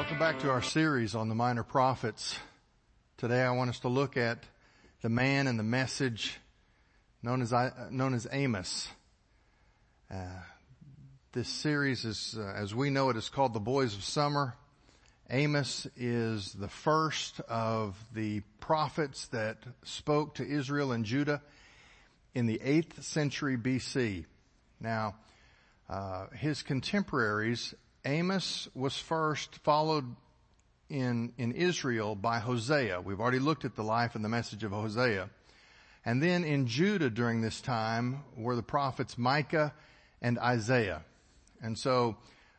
Welcome back to our series on the minor prophets. Today I want us to look at the man and the message known as, known as Amos. Uh, this series is, uh, as we know it, is called The Boys of Summer. Amos is the first of the prophets that spoke to Israel and Judah in the 8th century BC. Now, uh, his contemporaries Amos was first followed in, in Israel by Hosea. We've already looked at the life and the message of Hosea. And then in Judah during this time were the prophets Micah and Isaiah. And so,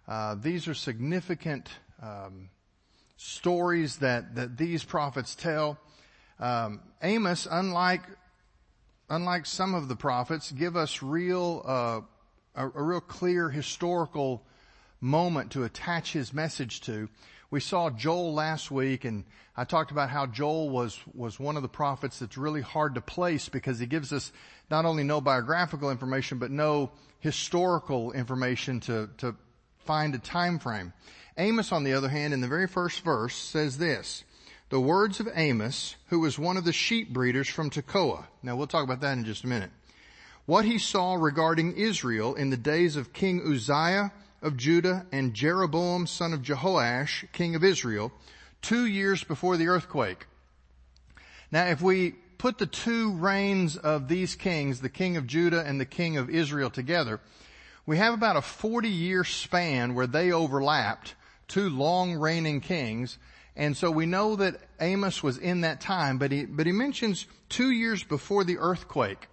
uh, these are significant, um, stories that, that these prophets tell. Um, Amos, unlike, unlike some of the prophets, give us real, uh, a, a real clear historical moment to attach his message to. We saw Joel last week and I talked about how Joel was, was one of the prophets that's really hard to place because he gives us not only no biographical information, but no historical information to, to find a time frame. Amos, on the other hand, in the very first verse says this, the words of Amos, who was one of the sheep breeders from Tekoa. Now we'll talk about that in just a minute. What he saw regarding Israel in the days of King Uzziah of Judah and Jeroboam son of Jehoash, king of Israel, two years before the earthquake. Now if we put the two reigns of these kings, the king of Judah and the king of Israel together, we have about a 40 year span where they overlapped, two long reigning kings, and so we know that Amos was in that time, but he, but he mentions two years before the earthquake.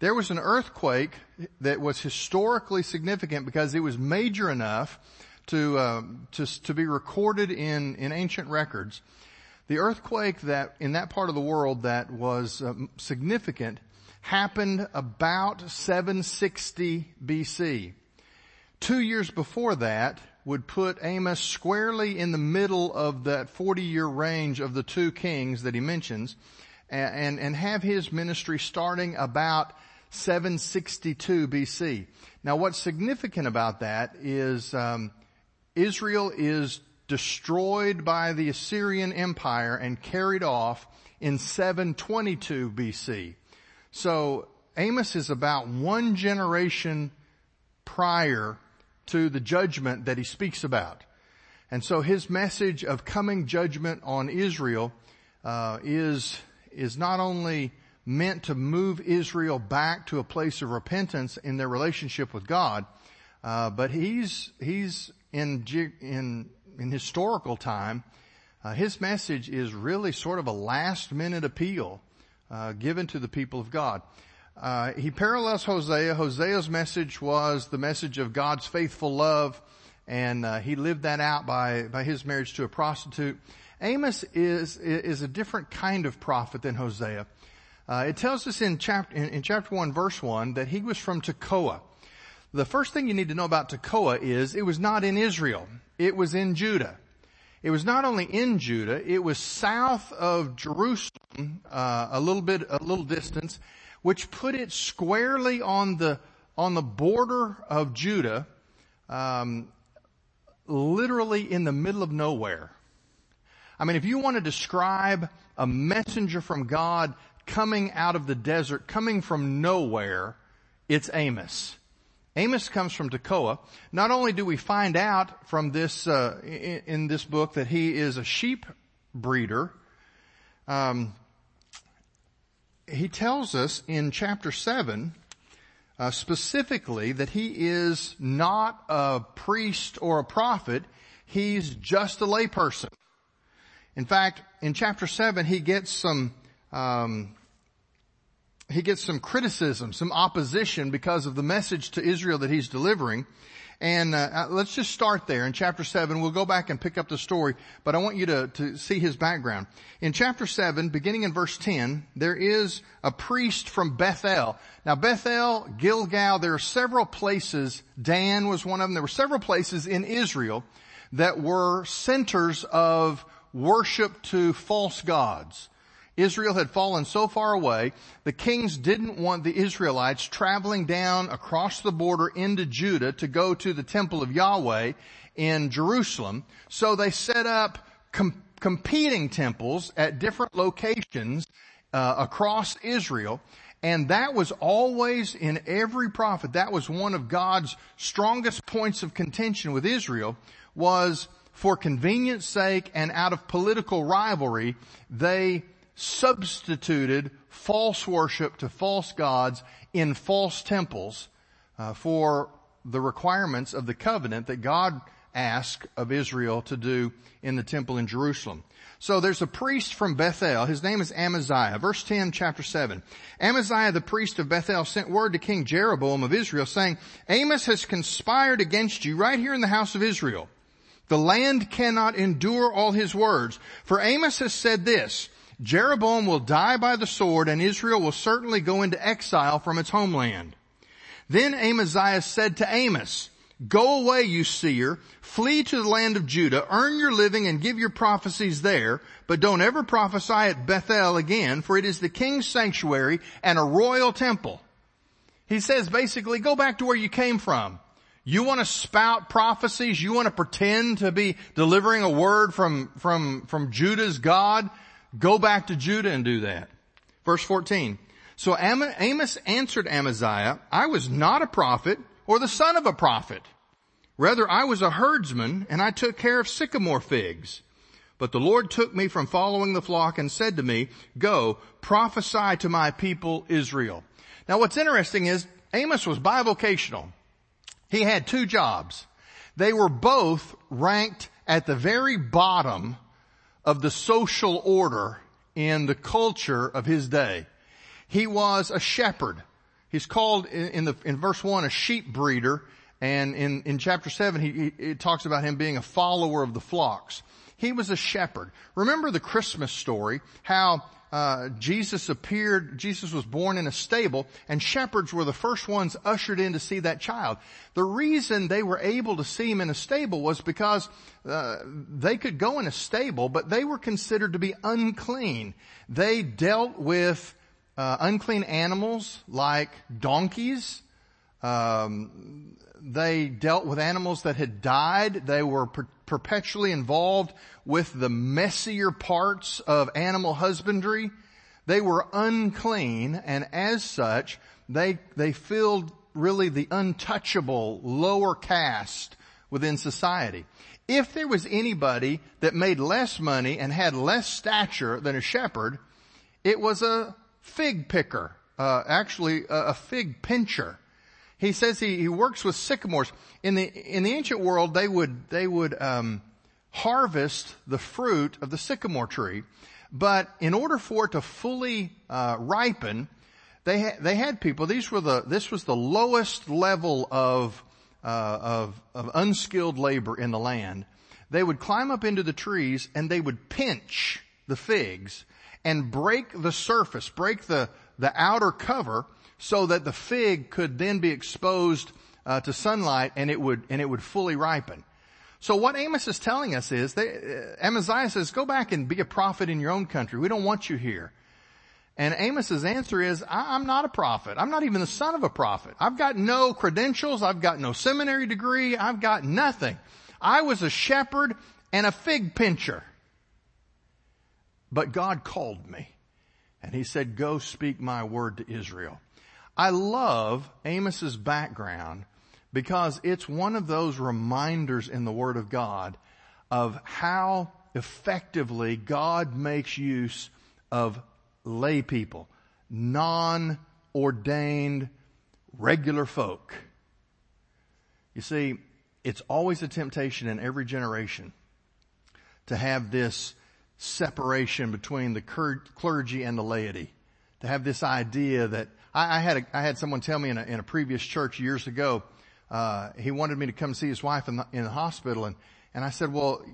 There was an earthquake that was historically significant because it was major enough to, uh, to, to be recorded in, in ancient records. The earthquake that, in that part of the world that was um, significant happened about 760 BC. Two years before that would put Amos squarely in the middle of that 40 year range of the two kings that he mentions and, and, and have his ministry starting about 762 BC. Now what's significant about that is um, Israel is destroyed by the Assyrian Empire and carried off in 722 BC. So Amos is about one generation prior to the judgment that he speaks about. And so his message of coming judgment on Israel uh, is is not only meant to move Israel back to a place of repentance in their relationship with God. Uh, but he's he's in in in historical time. Uh, his message is really sort of a last minute appeal uh, given to the people of God. Uh, he parallels Hosea. Hosea's message was the message of God's faithful love, and uh, he lived that out by by his marriage to a prostitute. Amos is is a different kind of prophet than Hosea. Uh, it tells us in chapter, in, in chapter 1 verse 1 that he was from Tekoa. The first thing you need to know about Tekoa is it was not in Israel. It was in Judah. It was not only in Judah, it was south of Jerusalem, uh, a little bit, a little distance, which put it squarely on the, on the border of Judah, um, literally in the middle of nowhere. I mean, if you want to describe a messenger from God coming out of the desert, coming from nowhere, it's Amos. Amos comes from Tekoa. Not only do we find out from this uh, in, this book that he is a sheep breeder, um, he tells us in chapter seven uh, specifically that he is not a priest or a prophet. He's just a layperson. In fact, in chapter seven, he gets some um, he gets some criticism, some opposition because of the message to Israel that he's delivering. And uh, uh, let's just start there in chapter 7. We'll go back and pick up the story, but I want you to, to see his background. In chapter 7, beginning in verse 10, there is a priest from Bethel. Now Bethel, Gilgal, there are several places, Dan was one of them, there were several places in Israel that were centers of worship to false gods. Israel had fallen so far away, the kings didn't want the Israelites traveling down across the border into Judah to go to the temple of Yahweh in Jerusalem. So they set up com- competing temples at different locations uh, across Israel. And that was always in every prophet. That was one of God's strongest points of contention with Israel was for convenience sake and out of political rivalry, they substituted false worship to false gods in false temples uh, for the requirements of the covenant that God asked of Israel to do in the temple in Jerusalem. So there's a priest from Bethel. His name is Amaziah. Verse 10, chapter 7. Amaziah, the priest of Bethel, sent word to King Jeroboam of Israel saying, Amos has conspired against you right here in the house of Israel. The land cannot endure all his words. For Amos has said this, Jeroboam will die by the sword and Israel will certainly go into exile from its homeland. Then Amaziah said to Amos, Go away, you seer, flee to the land of Judah, earn your living and give your prophecies there, but don't ever prophesy at Bethel again, for it is the king's sanctuary and a royal temple. He says basically, go back to where you came from. You want to spout prophecies, you want to pretend to be delivering a word from, from, from Judah's God, Go back to Judah and do that. Verse 14. So Amos answered Amaziah, I was not a prophet or the son of a prophet. Rather, I was a herdsman and I took care of sycamore figs. But the Lord took me from following the flock and said to me, go prophesy to my people Israel. Now what's interesting is Amos was bivocational. He had two jobs. They were both ranked at the very bottom of the social order in the culture of his day. He was a shepherd. He's called in, the, in verse one a sheep breeder, and in, in chapter seven he, he, it talks about him being a follower of the flocks. He was a shepherd. Remember the Christmas story, how uh, Jesus appeared, Jesus was born in a stable and shepherds were the first ones ushered in to see that child. The reason they were able to see him in a stable was because uh, they could go in a stable, but they were considered to be unclean. They dealt with uh, unclean animals like donkeys. Um, they dealt with animals that had died. They were perpetually involved with the messier parts of animal husbandry. They were unclean and as such, they, they filled really the untouchable lower caste within society. If there was anybody that made less money and had less stature than a shepherd, it was a fig picker, uh, actually a, a fig pincher. He says he, he works with sycamores. In the, in the ancient world, they would, they would, um, harvest the fruit of the sycamore tree. But in order for it to fully, uh, ripen, they, ha- they had people, these were the, this was the lowest level of, uh, of, of unskilled labor in the land. They would climb up into the trees and they would pinch the figs and break the surface, break the, the outer cover so that the fig could then be exposed uh, to sunlight and it would and it would fully ripen. So what Amos is telling us is, they, uh, Amaziah says, go back and be a prophet in your own country. We don't want you here. And Amos's answer is, I, am not a prophet. I'm not even the son of a prophet. I've got no credentials. I've got no seminary degree. I've got nothing. I was a shepherd and a fig pincher. But God called me and he said, go speak my word to Israel. I love Amos's background because it's one of those reminders in the Word of God of how effectively God makes use of lay people, non-ordained, regular folk. You see, it's always a temptation in every generation to have this separation between the clergy and the laity. To have this idea that I, I had a, I had someone tell me in a, in a previous church years ago. Uh, he wanted me to come see his wife in the, in the hospital, and and I said, well,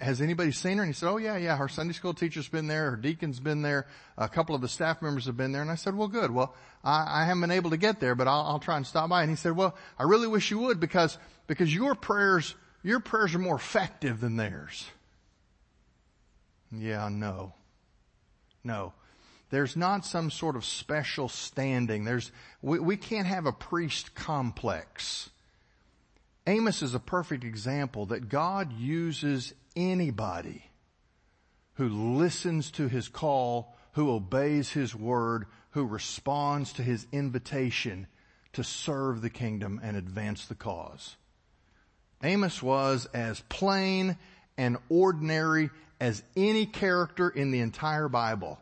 has anybody seen her? And he said, oh yeah, yeah, her Sunday school teacher's been there, her deacon's been there, a couple of the staff members have been there. And I said, well good, well, I, I haven't been able to get there, but I'll, I'll try and stop by. And he said, well, I really wish you would because, because your prayers, your prayers are more effective than theirs. Yeah, no. No. There's not some sort of special standing. There's, we, we can't have a priest complex. Amos is a perfect example that God uses anybody who listens to his call, who obeys his word, who responds to his invitation to serve the kingdom and advance the cause. Amos was as plain and ordinary as any character in the entire Bible.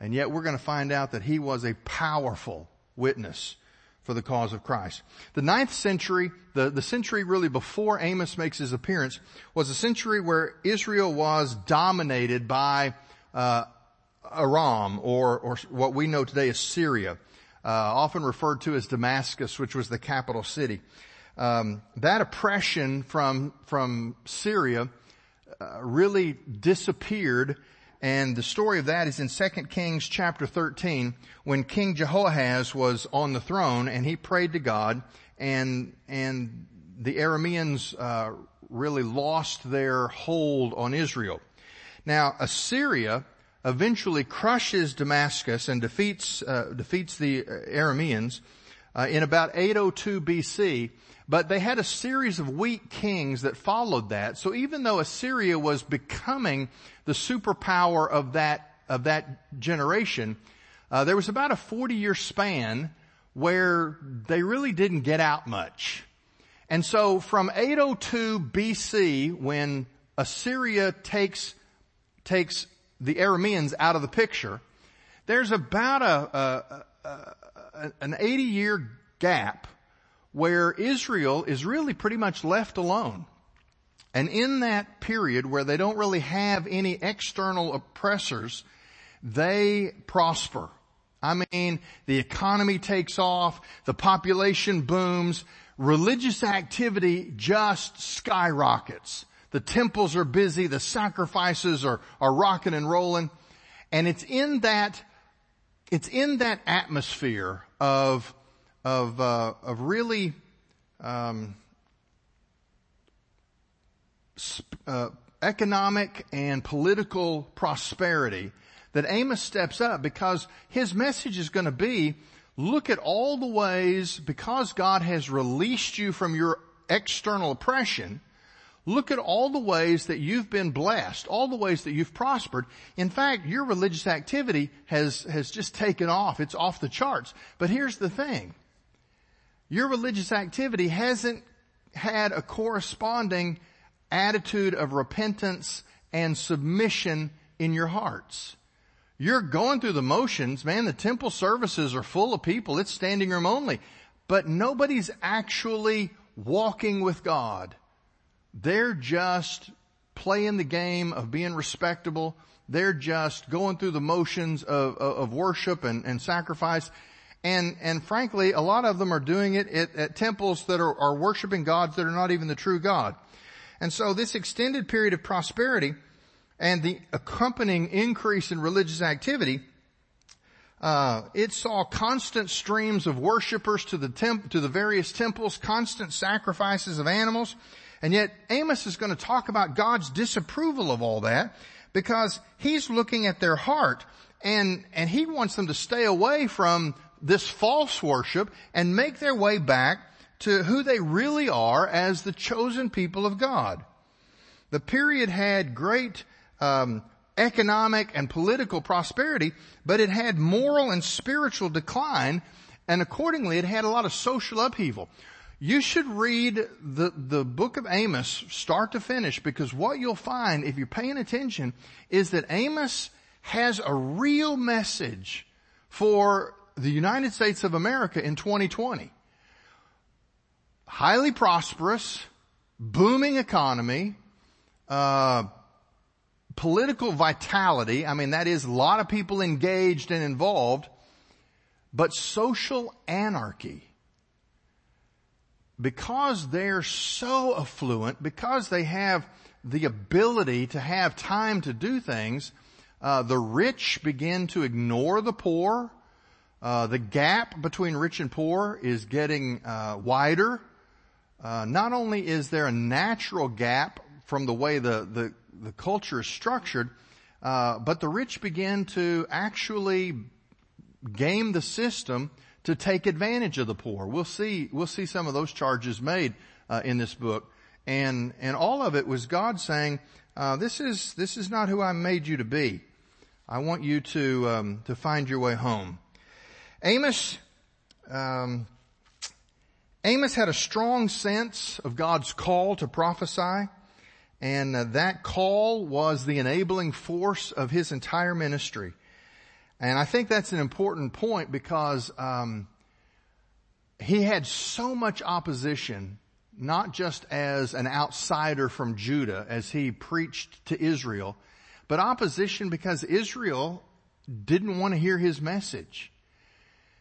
And yet we're going to find out that he was a powerful witness for the cause of Christ. The ninth century, the, the century really before Amos makes his appearance, was a century where Israel was dominated by uh, Aram, or, or what we know today as Syria, uh, often referred to as Damascus, which was the capital city. Um, that oppression from from Syria uh, really disappeared and the story of that is in 2 Kings chapter 13 when King Jehoahaz was on the throne and he prayed to God and, and the Arameans, uh, really lost their hold on Israel. Now Assyria eventually crushes Damascus and defeats, uh, defeats the Arameans uh, in about 802 BC but they had a series of weak kings that followed that. So even though Assyria was becoming the superpower of that, of that generation, uh, there was about a 40 year span where they really didn't get out much. And so from 802 BC, when Assyria takes, takes the Arameans out of the picture, there's about a, a, a an 80 year gap where Israel is really pretty much left alone. And in that period where they don't really have any external oppressors, they prosper. I mean, the economy takes off, the population booms, religious activity just skyrockets. The temples are busy, the sacrifices are, are rocking and rolling. And it's in that, it's in that atmosphere of of, uh, of really um, sp- uh, economic and political prosperity that Amos steps up because his message is going to be, look at all the ways, because God has released you from your external oppression, look at all the ways that you've been blessed, all the ways that you've prospered. In fact, your religious activity has, has just taken off. It's off the charts. But here's the thing your religious activity hasn't had a corresponding attitude of repentance and submission in your hearts. You're going through the motions, man, the temple services are full of people, it's standing room only, but nobody's actually walking with God. They're just playing the game of being respectable. They're just going through the motions of, of, of worship and, and sacrifice and, and frankly, a lot of them are doing it at, at temples that are, are worshiping gods that are not even the true God. And so this extended period of prosperity and the accompanying increase in religious activity, uh, it saw constant streams of worshipers to the temp, to the various temples, constant sacrifices of animals, and yet Amos is going to talk about God's disapproval of all that because he's looking at their heart and, and he wants them to stay away from this false worship and make their way back to who they really are as the chosen people of God. The period had great um, economic and political prosperity, but it had moral and spiritual decline, and accordingly, it had a lot of social upheaval. You should read the, the book of Amos start to finish because what you'll find if you're paying attention is that Amos has a real message for the United States of America in 2020. Highly prosperous, booming economy, uh, political vitality. I mean, that is a lot of people engaged and involved, but social anarchy. Because they're so affluent, because they have the ability to have time to do things, uh, the rich begin to ignore the poor. Uh, the gap between rich and poor is getting uh, wider. Uh, not only is there a natural gap from the way the the, the culture is structured, Uh, but the rich begin to actually game the system to take advantage of the poor. We'll see, we'll see some of those charges made uh, in this book. And, and all of it was God saying, uh, this is, this is not who I made you to be. I want you to, um, to find your way home. Amos, um, Amos had a strong sense of God's call to prophesy, and uh, that call was the enabling force of his entire ministry. And I think that's an important point because um, he had so much opposition, not just as an outsider from Judah as he preached to Israel, but opposition because Israel didn't want to hear his message.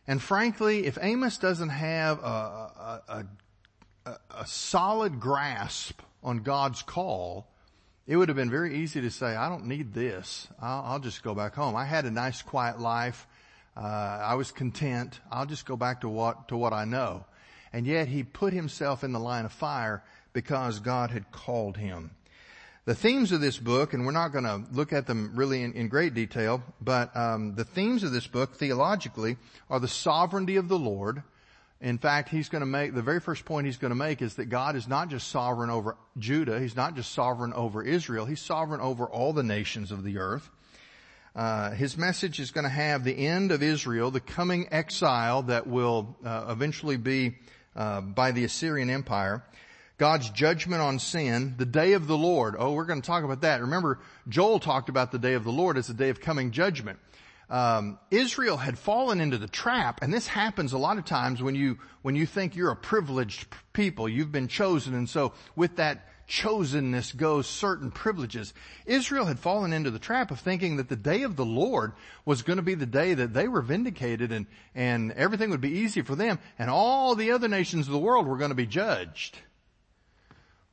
And frankly, if Amos doesn't have a, a, a, a solid grasp on God's call, it would have been very easy to say, I don't need this. I'll, I'll just go back home. I had a nice quiet life. Uh, I was content. I'll just go back to what, to what I know. And yet he put himself in the line of fire because God had called him. The themes of this book, and we're not going to look at them really in, in great detail, but um, the themes of this book theologically are the sovereignty of the Lord. In fact, he's going to make the very first point he's going to make is that God is not just sovereign over Judah. He's not just sovereign over Israel. He's sovereign over all the nations of the earth. Uh, his message is going to have the end of Israel, the coming exile that will uh, eventually be uh, by the Assyrian Empire. God's judgment on sin, the day of the Lord. Oh, we're going to talk about that. Remember, Joel talked about the day of the Lord as the day of coming judgment. Um, Israel had fallen into the trap, and this happens a lot of times when you when you think you're a privileged people, you've been chosen, and so with that chosenness goes certain privileges. Israel had fallen into the trap of thinking that the day of the Lord was going to be the day that they were vindicated and and everything would be easy for them, and all the other nations of the world were going to be judged.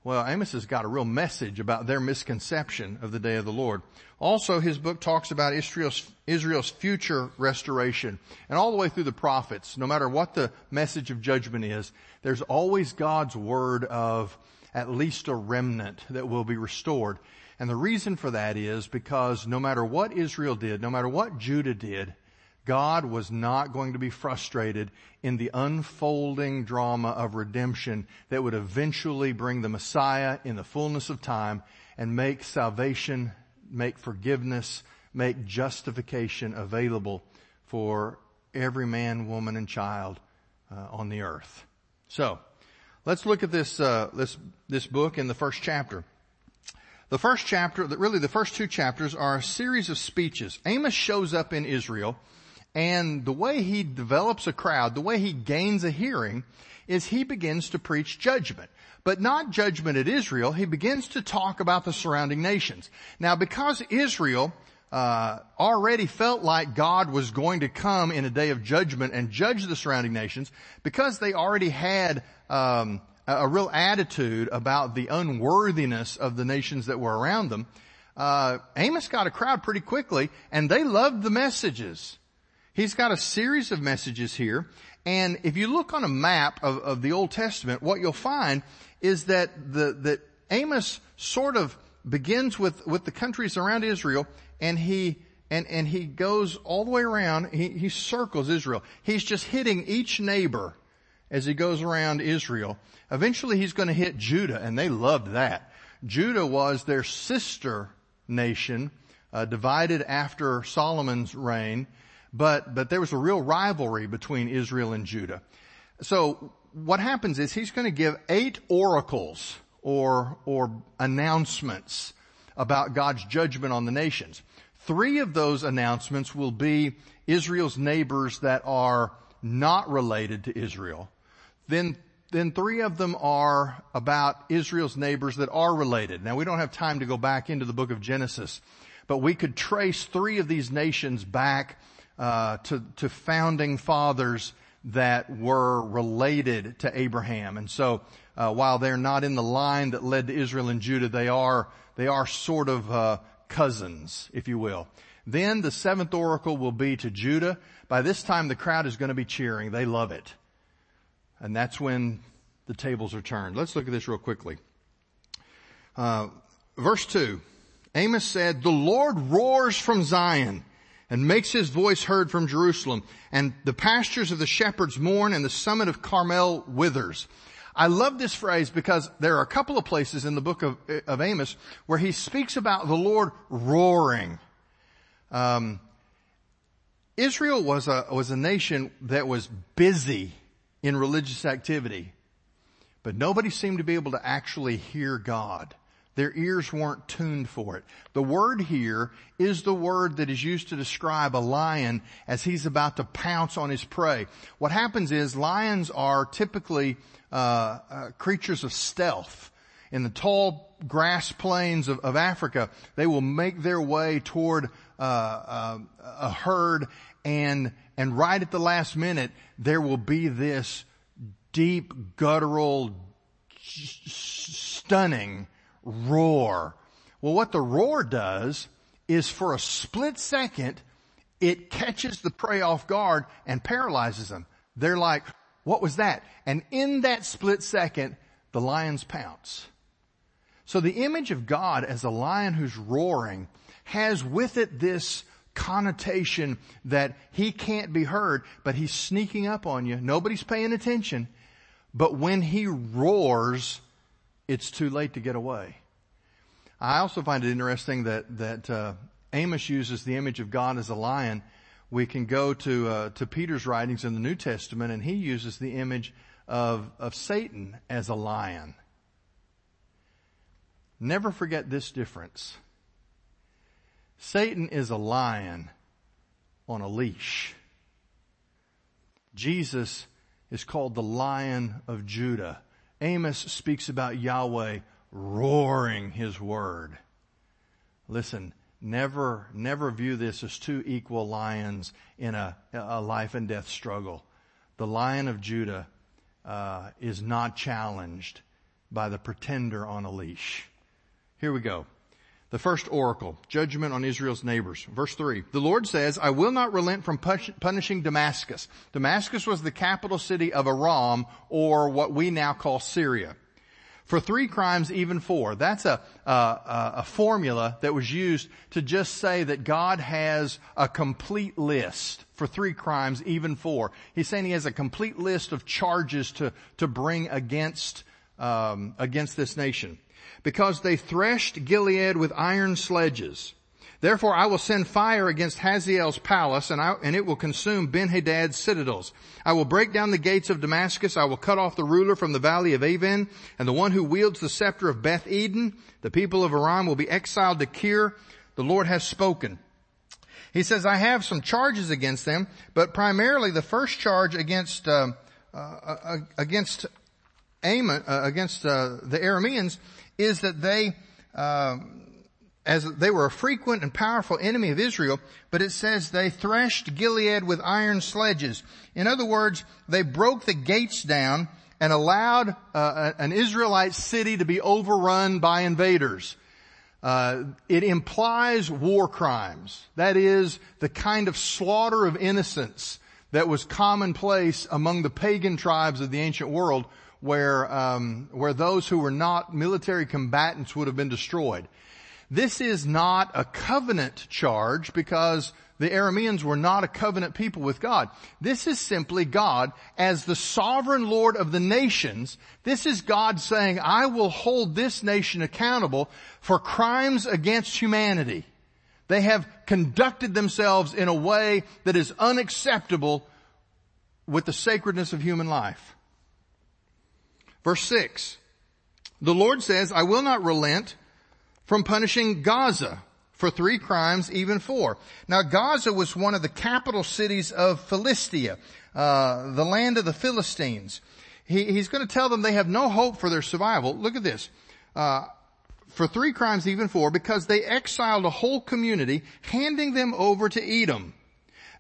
Well, Amos has got a real message about their misconception of the day of the Lord. Also, his book talks about Israel's, Israel's future restoration. And all the way through the prophets, no matter what the message of judgment is, there's always God's word of at least a remnant that will be restored. And the reason for that is because no matter what Israel did, no matter what Judah did, God was not going to be frustrated in the unfolding drama of redemption that would eventually bring the Messiah in the fullness of time and make salvation, make forgiveness, make justification available for every man, woman, and child uh, on the earth. So, let's look at this uh, this this book in the first chapter. The first chapter, really the first two chapters, are a series of speeches. Amos shows up in Israel and the way he develops a crowd, the way he gains a hearing, is he begins to preach judgment. But not judgment at Israel, he begins to talk about the surrounding nations. Now because Israel uh, already felt like God was going to come in a day of judgment and judge the surrounding nations, because they already had um, a, real attitude about the unworthiness of the nations that were around them, uh, Amos got a crowd pretty quickly, and they loved the messages. He's got a series of messages here. And if you look on a map of, of the Old Testament, what you'll find is that the, that Amos sort of begins with, with the countries around Israel and he, and, and he goes all the way around. He, he circles Israel. He's just hitting each neighbor as he goes around Israel. Eventually he's going to hit Judah and they loved that. Judah was their sister nation, uh, divided after Solomon's reign but, but there was a real rivalry between Israel and Judah. So what happens is he's going to give eight oracles or, or announcements about God's judgment on the nations. Three of those announcements will be Israel's neighbors that are not related to Israel. Then, then three of them are about Israel's neighbors that are related. Now we don't have time to go back into the book of Genesis, but we could trace three of these nations back uh, to, to founding fathers that were related to Abraham. And so, uh, while they're not in the line that led to Israel and Judah, they are, they are sort of, uh, cousins, if you will. Then the seventh oracle will be to Judah. By this time the crowd is going to be cheering. They love it. And that's when the tables are turned. Let's look at this real quickly. Uh, verse two. Amos said, the Lord roars from Zion and makes his voice heard from Jerusalem and the pastures of the shepherds mourn and the summit of Carmel withers. I love this phrase because there are a couple of places in the book of, of Amos where he speaks about the Lord roaring. Um, Israel was a, was a nation that was busy in religious activity, but nobody seemed to be able to actually hear God. Their ears weren't tuned for it. The word here is the word that is used to describe a lion as he's about to pounce on his prey. What happens is lions are typically uh, uh, creatures of stealth. In the tall grass plains of, of Africa, they will make their way toward uh, uh a herd, and and right at the last minute, there will be this deep, guttural, stunning roar. Well, what the roar does is for a split second, it catches the prey off guard and paralyzes them. They're like, what was that? And in that split second, the lions pounce. So the image of God as a lion who's roaring has with it this connotation that he can't be heard, but he's sneaking up on you. Nobody's paying attention. But when he roars, it's too late to get away. I also find it interesting that that uh, Amos uses the image of God as a lion. We can go to uh, to Peter's writings in the New Testament, and he uses the image of of Satan as a lion. Never forget this difference. Satan is a lion on a leash. Jesus is called the Lion of Judah. Amos speaks about Yahweh roaring his word. Listen, never, never view this as two equal lions in a, a life and death struggle. The lion of Judah uh, is not challenged by the pretender on a leash. Here we go. The first oracle, judgment on Israel's neighbors. Verse 3. The Lord says, I will not relent from punishing Damascus. Damascus was the capital city of Aram, or what we now call Syria. For three crimes, even four. That's a, a, a formula that was used to just say that God has a complete list for three crimes, even four. He's saying he has a complete list of charges to, to bring against, um, against this nation because they threshed Gilead with iron sledges. Therefore I will send fire against Hazael's palace and, I, and it will consume Ben-Hadad's citadels. I will break down the gates of Damascus. I will cut off the ruler from the valley of Aven and the one who wields the scepter of Beth Eden. The people of Aram will be exiled to Kir. The Lord has spoken. He says, I have some charges against them, but primarily the first charge against, uh, uh, uh against Ammon, uh, against uh, the Arameans is that they, um, as they were a frequent and powerful enemy of Israel, but it says they threshed Gilead with iron sledges. In other words, they broke the gates down and allowed uh, an Israelite city to be overrun by invaders. Uh, it implies war crimes. That is the kind of slaughter of innocents that was commonplace among the pagan tribes of the ancient world where, um, where those who were not military combatants would have been destroyed. This is not a covenant charge because the Arameans were not a covenant people with God. This is simply God as the sovereign Lord of the nations. This is God saying, I will hold this nation accountable for crimes against humanity. They have conducted themselves in a way that is unacceptable with the sacredness of human life. Verse 6. The Lord says, I will not relent from punishing Gaza for three crimes, even four. Now Gaza was one of the capital cities of Philistia, uh, the land of the Philistines. He, he's going to tell them they have no hope for their survival. Look at this. Uh, for three crimes, even four, because they exiled a whole community, handing them over to Edom.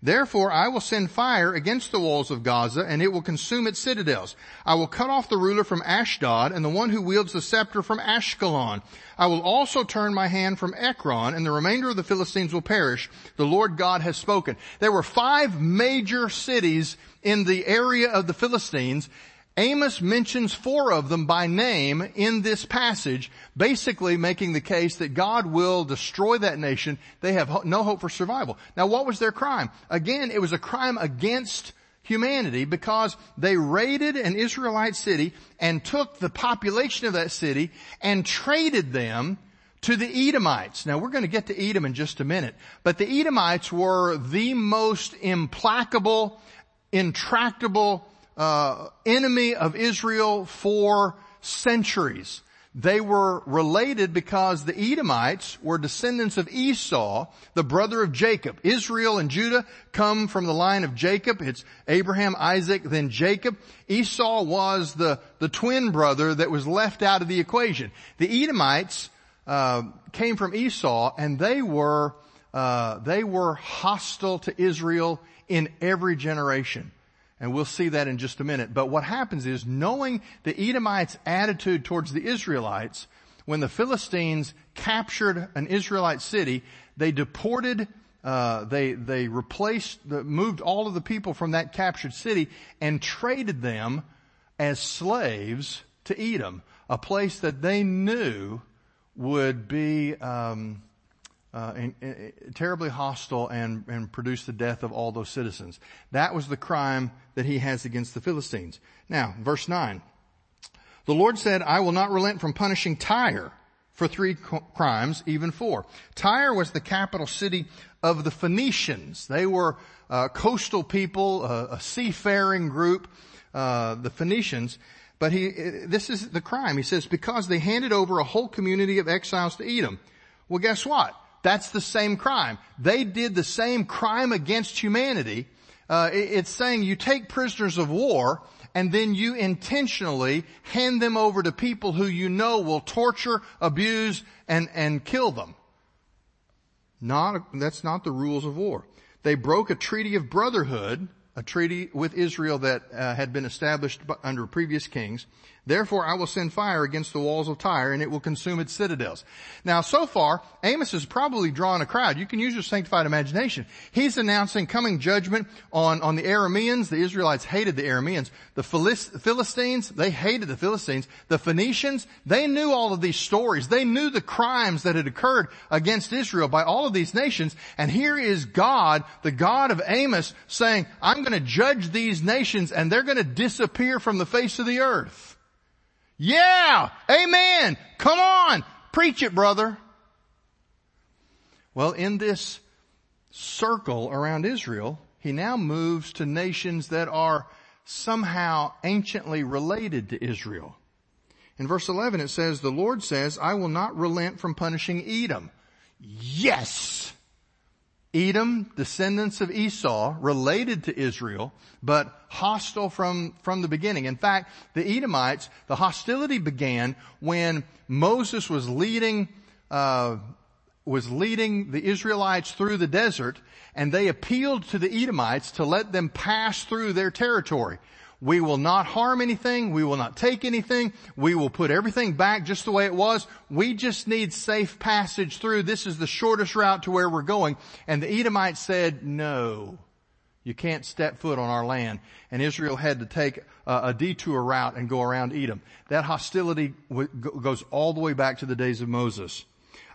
Therefore I will send fire against the walls of Gaza and it will consume its citadels. I will cut off the ruler from Ashdod and the one who wields the scepter from Ashkelon. I will also turn my hand from Ekron and the remainder of the Philistines will perish. The Lord God has spoken. There were five major cities in the area of the Philistines Amos mentions four of them by name in this passage, basically making the case that God will destroy that nation. They have no hope for survival. Now what was their crime? Again, it was a crime against humanity because they raided an Israelite city and took the population of that city and traded them to the Edomites. Now we're going to get to Edom in just a minute, but the Edomites were the most implacable, intractable uh, enemy of Israel for centuries. They were related because the Edomites were descendants of Esau, the brother of Jacob. Israel and Judah come from the line of Jacob. It's Abraham, Isaac, then Jacob. Esau was the, the twin brother that was left out of the equation. The Edomites uh, came from Esau and they were uh, they were hostile to Israel in every generation. And we'll see that in just a minute. But what happens is knowing the Edomites' attitude towards the Israelites, when the Philistines captured an Israelite city, they deported, uh, they, they replaced, the, moved all of the people from that captured city and traded them as slaves to Edom, a place that they knew would be, um, uh, and, and, terribly hostile and, and produced the death of all those citizens. That was the crime that he has against the Philistines. Now, verse 9. The Lord said, I will not relent from punishing Tyre for three crimes, even four. Tyre was the capital city of the Phoenicians. They were uh, coastal people, uh, a seafaring group, uh, the Phoenicians. But he, this is the crime. He says, because they handed over a whole community of exiles to Edom. Well, guess what? That's the same crime. They did the same crime against humanity. Uh, it's saying you take prisoners of war and then you intentionally hand them over to people who you know will torture, abuse, and, and kill them. Not, that's not the rules of war. They broke a treaty of brotherhood, a treaty with Israel that uh, had been established under previous kings, Therefore I will send fire against the walls of Tyre and it will consume its citadels. Now so far, Amos has probably drawn a crowd. You can use your sanctified imagination. He's announcing coming judgment on, on the Arameans. The Israelites hated the Arameans. The Philistines, they hated the Philistines. The Phoenicians, they knew all of these stories. They knew the crimes that had occurred against Israel by all of these nations. And here is God, the God of Amos saying, I'm going to judge these nations and they're going to disappear from the face of the earth. Yeah! Amen! Come on! Preach it, brother! Well, in this circle around Israel, he now moves to nations that are somehow anciently related to Israel. In verse 11 it says, the Lord says, I will not relent from punishing Edom. Yes! Edom, descendants of Esau, related to Israel, but hostile from, from the beginning. In fact, the Edomites, the hostility began when Moses was leading, uh, was leading the Israelites through the desert and they appealed to the Edomites to let them pass through their territory. We will not harm anything. We will not take anything. We will put everything back just the way it was. We just need safe passage through. This is the shortest route to where we're going. And the Edomites said, no, you can't step foot on our land. And Israel had to take a, a detour route and go around Edom. That hostility w- goes all the way back to the days of Moses.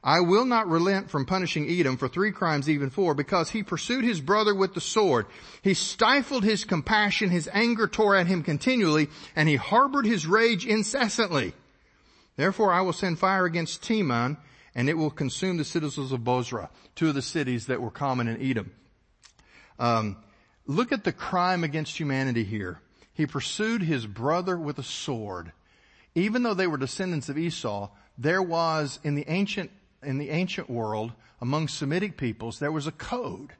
I will not relent from punishing Edom for three crimes, even four, because he pursued his brother with the sword. He stifled his compassion, his anger tore at him continually, and he harbored his rage incessantly. Therefore I will send fire against Teman, and it will consume the citizens of Bozrah, two of the cities that were common in Edom. Um, look at the crime against humanity here. He pursued his brother with a sword. Even though they were descendants of Esau, there was in the ancient in the ancient world, among Semitic peoples, there was a code.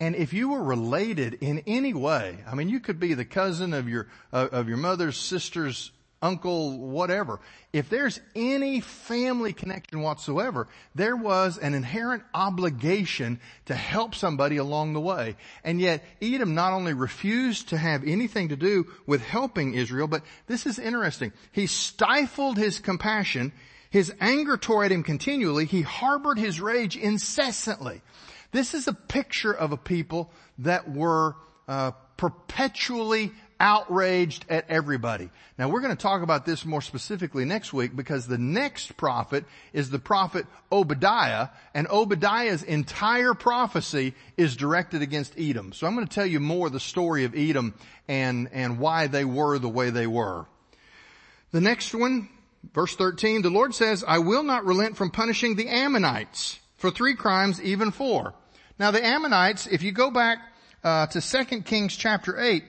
And if you were related in any way, I mean, you could be the cousin of your, uh, of your mother's sister's uncle, whatever. If there's any family connection whatsoever, there was an inherent obligation to help somebody along the way. And yet Edom not only refused to have anything to do with helping Israel, but this is interesting. He stifled his compassion his anger tore at him continually. He harbored his rage incessantly. This is a picture of a people that were uh, perpetually outraged at everybody. Now we're going to talk about this more specifically next week because the next prophet is the prophet Obadiah and Obadiah's entire prophecy is directed against Edom. So I'm going to tell you more the story of Edom and, and why they were the way they were. The next one, verse 13, the Lord says, I will not relent from punishing the Ammonites for three crimes, even four. Now the Ammonites, if you go back uh, to 2 Kings chapter 8,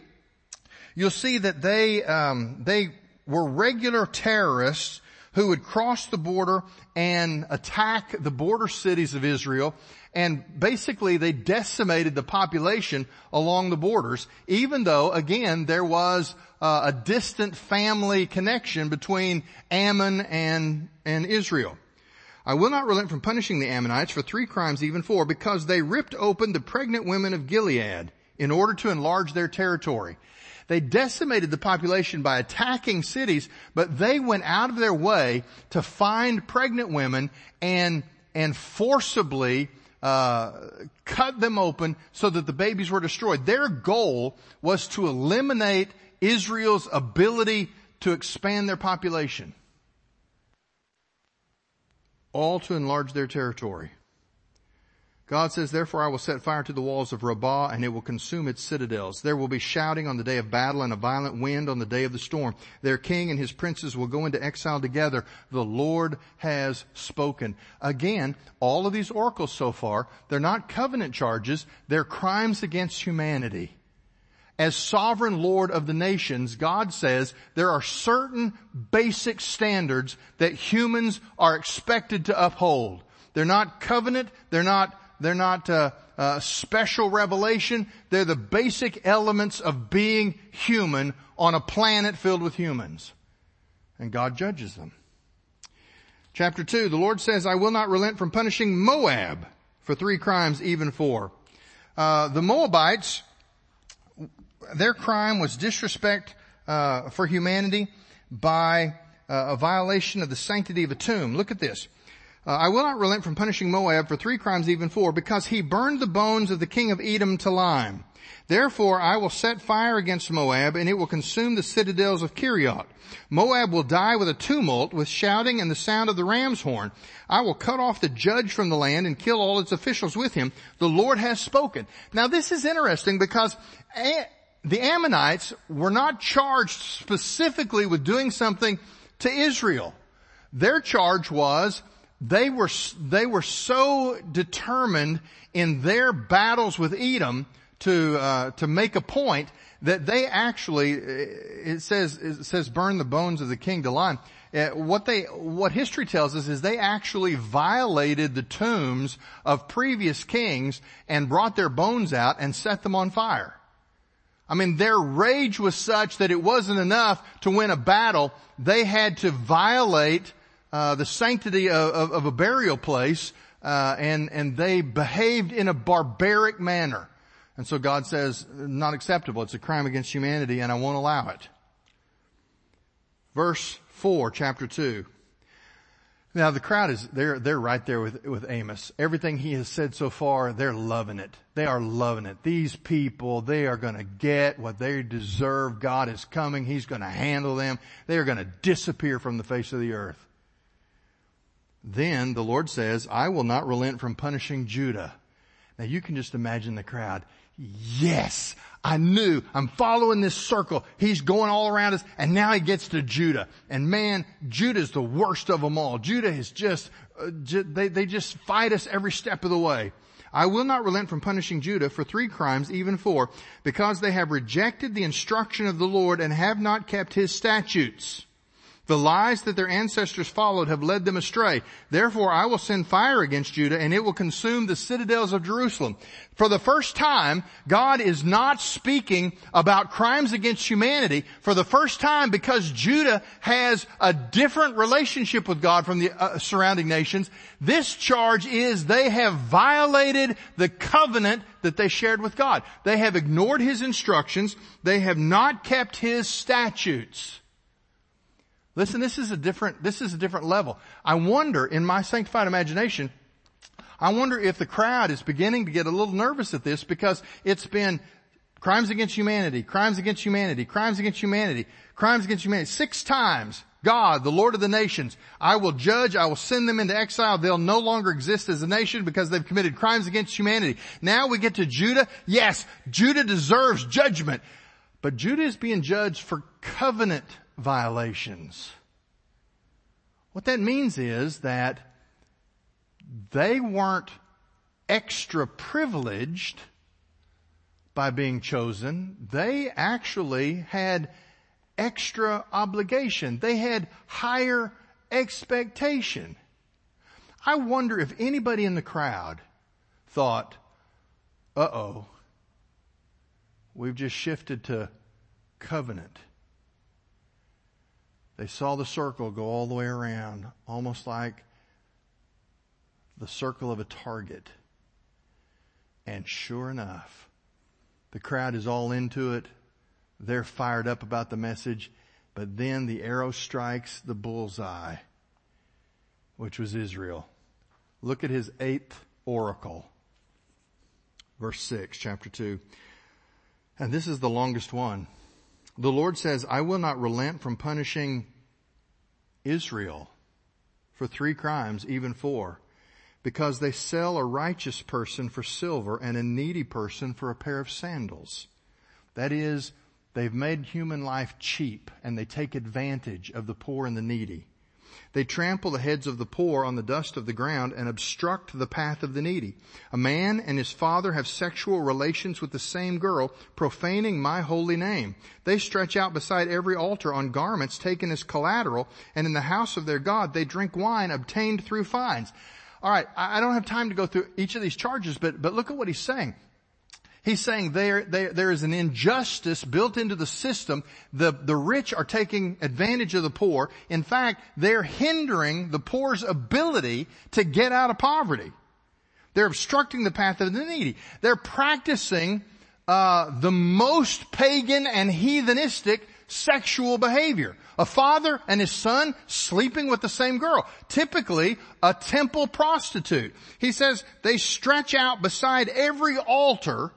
you'll see that they, um, they were regular terrorists who would cross the border and attack the border cities of Israel and basically they decimated the population along the borders even though again there was uh, a distant family connection between Ammon and, and Israel. I will not relent from punishing the Ammonites for three crimes, even four, because they ripped open the pregnant women of Gilead in order to enlarge their territory. They decimated the population by attacking cities, but they went out of their way to find pregnant women and, and forcibly uh, cut them open so that the babies were destroyed. Their goal was to eliminate Israel's ability to expand their population. All to enlarge their territory. God says, therefore I will set fire to the walls of Rabbah and it will consume its citadels. There will be shouting on the day of battle and a violent wind on the day of the storm. Their king and his princes will go into exile together. The Lord has spoken. Again, all of these oracles so far, they're not covenant charges, they're crimes against humanity. As sovereign Lord of the nations, God says there are certain basic standards that humans are expected to uphold. They're not covenant, they're not they're not uh, uh, special revelation. They're the basic elements of being human on a planet filled with humans. And God judges them. Chapter 2, the Lord says, I will not relent from punishing Moab for three crimes, even four. Uh, the Moabites, their crime was disrespect uh, for humanity by uh, a violation of the sanctity of a tomb. Look at this. Uh, I will not relent from punishing Moab for three crimes, even four, because he burned the bones of the king of Edom to lime. Therefore I will set fire against Moab, and it will consume the citadels of Kerioth. Moab will die with a tumult, with shouting and the sound of the ram's horn. I will cut off the judge from the land and kill all its officials with him. The Lord has spoken. Now this is interesting because the Ammonites were not charged specifically with doing something to Israel. Their charge was they were, they were so determined in their battles with Edom to, uh, to make a point that they actually, uh, it says, it says burn the bones of the king to. Uh, what they, what history tells us is they actually violated the tombs of previous kings and brought their bones out and set them on fire. I mean, their rage was such that it wasn't enough to win a battle. They had to violate uh, the sanctity of, of, of, a burial place, uh, and and they behaved in a barbaric manner, and so God says not acceptable. It's a crime against humanity, and I won't allow it. Verse four, chapter two. Now the crowd is they're they're right there with with Amos. Everything he has said so far, they're loving it. They are loving it. These people, they are going to get what they deserve. God is coming. He's going to handle them. They are going to disappear from the face of the earth. Then the Lord says, I will not relent from punishing Judah. Now you can just imagine the crowd. Yes, I knew. I'm following this circle. He's going all around us and now he gets to Judah. And man, Judah's the worst of them all. Judah is just, uh, they, they just fight us every step of the way. I will not relent from punishing Judah for three crimes, even four, because they have rejected the instruction of the Lord and have not kept his statutes. The lies that their ancestors followed have led them astray. Therefore I will send fire against Judah and it will consume the citadels of Jerusalem. For the first time, God is not speaking about crimes against humanity. For the first time, because Judah has a different relationship with God from the uh, surrounding nations, this charge is they have violated the covenant that they shared with God. They have ignored His instructions. They have not kept His statutes. Listen, this is a different, this is a different level. I wonder in my sanctified imagination, I wonder if the crowd is beginning to get a little nervous at this because it's been Crimes against humanity, crimes against humanity, crimes against humanity, crimes against humanity. Six times, God, the Lord of the nations, I will judge, I will send them into exile. They'll no longer exist as a nation because they've committed crimes against humanity. Now we get to Judah. Yes, Judah deserves judgment, but Judah is being judged for covenant violations. What that means is that they weren't extra privileged by being chosen. They actually had extra obligation. They had higher expectation. I wonder if anybody in the crowd thought, uh oh, we've just shifted to covenant. They saw the circle go all the way around, almost like the circle of a target. And sure enough, the crowd is all into it. They're fired up about the message, but then the arrow strikes the bullseye, which was Israel. Look at his eighth oracle. Verse six, chapter two. And this is the longest one. The Lord says, I will not relent from punishing Israel for three crimes, even four, because they sell a righteous person for silver and a needy person for a pair of sandals. That is, they've made human life cheap and they take advantage of the poor and the needy. They trample the heads of the poor on the dust of the ground and obstruct the path of the needy. A man and his father have sexual relations with the same girl, profaning my holy name. They stretch out beside every altar on garments taken as collateral, and in the house of their God they drink wine obtained through fines. Alright, I don't have time to go through each of these charges, but, but look at what he's saying. He's saying there, there, there is an injustice built into the system. The, the rich are taking advantage of the poor. In fact, they're hindering the poor's ability to get out of poverty. They're obstructing the path of the needy. They're practicing uh, the most pagan and heathenistic sexual behavior. A father and his son sleeping with the same girl. Typically a temple prostitute. He says they stretch out beside every altar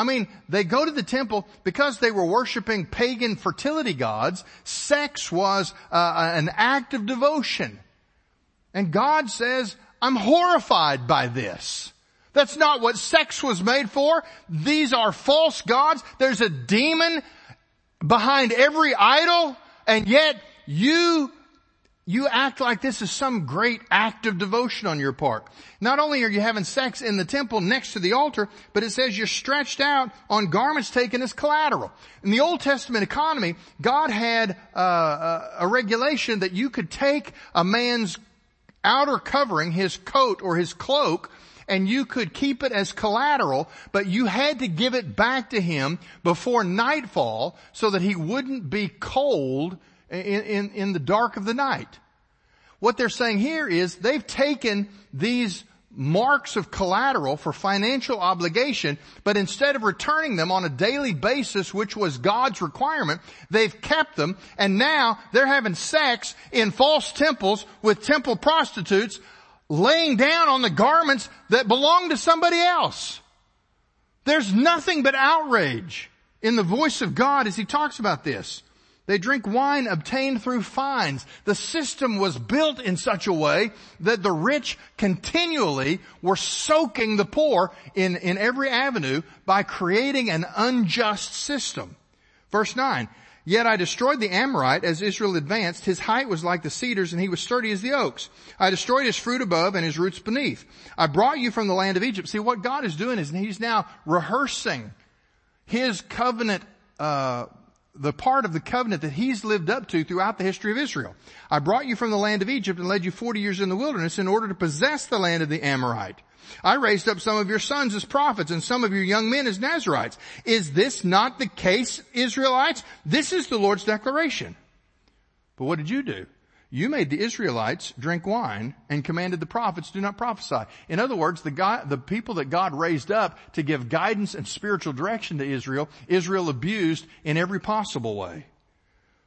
I mean, they go to the temple because they were worshiping pagan fertility gods. Sex was uh, an act of devotion. And God says, I'm horrified by this. That's not what sex was made for. These are false gods. There's a demon behind every idol and yet you you act like this is some great act of devotion on your part. Not only are you having sex in the temple next to the altar, but it says you're stretched out on garments taken as collateral. In the Old Testament economy, God had uh, a regulation that you could take a man's outer covering, his coat or his cloak, and you could keep it as collateral, but you had to give it back to him before nightfall so that he wouldn't be cold in, in, in the dark of the night. What they're saying here is they've taken these marks of collateral for financial obligation, but instead of returning them on a daily basis, which was God's requirement, they've kept them, and now they're having sex in false temples with temple prostitutes, laying down on the garments that belong to somebody else. There's nothing but outrage in the voice of God as he talks about this. They drink wine obtained through fines. The system was built in such a way that the rich continually were soaking the poor in, in every avenue by creating an unjust system. Verse 9, Yet I destroyed the Amorite as Israel advanced. His height was like the cedars and he was sturdy as the oaks. I destroyed his fruit above and his roots beneath. I brought you from the land of Egypt. See what God is doing is he's now rehearsing his covenant, uh, the part of the covenant that he's lived up to throughout the history of Israel. I brought you from the land of Egypt and led you 40 years in the wilderness in order to possess the land of the Amorite. I raised up some of your sons as prophets and some of your young men as Nazarites. Is this not the case, Israelites? This is the Lord's declaration. But what did you do? You made the Israelites drink wine and commanded the prophets do not prophesy. In other words, the the people that God raised up to give guidance and spiritual direction to Israel, Israel abused in every possible way.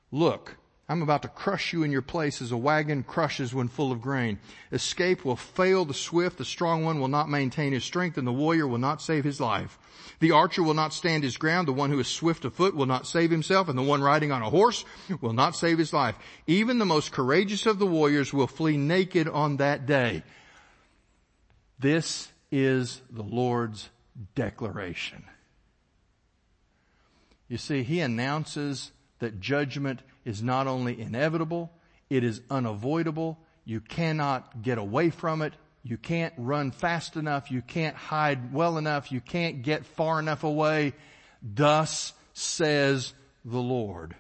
Look, I'm about to crush you in your place as a wagon crushes when full of grain. Escape will fail the swift, the strong one will not maintain his strength, and the warrior will not save his life. The archer will not stand his ground, the one who is swift of foot will not save himself, and the one riding on a horse will not save his life. Even the most courageous of the warriors will flee naked on that day. This is the Lord's declaration. You see, he announces that judgment is not only inevitable, it is unavoidable. You cannot get away from it. You can't run fast enough. You can't hide well enough. You can't get far enough away. Thus says the Lord.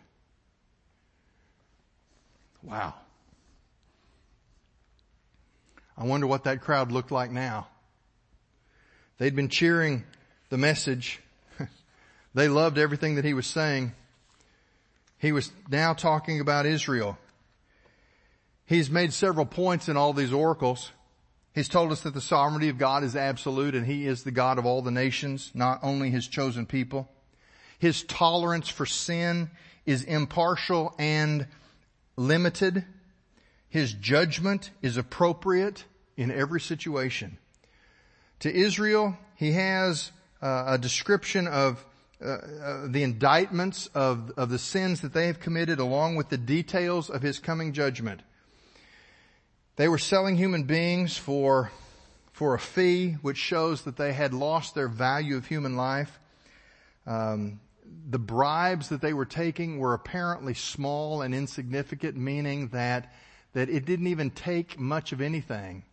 Wow. I wonder what that crowd looked like now. They'd been cheering the message. they loved everything that he was saying. He was now talking about Israel. He's made several points in all these oracles. He's told us that the sovereignty of God is absolute and He is the God of all the nations, not only His chosen people. His tolerance for sin is impartial and limited. His judgment is appropriate in every situation. To Israel, He has uh, a description of uh, uh, the indictments of, of the sins that they have committed along with the details of his coming judgment. They were selling human beings for, for a fee, which shows that they had lost their value of human life. Um, the bribes that they were taking were apparently small and insignificant, meaning that, that it didn't even take much of anything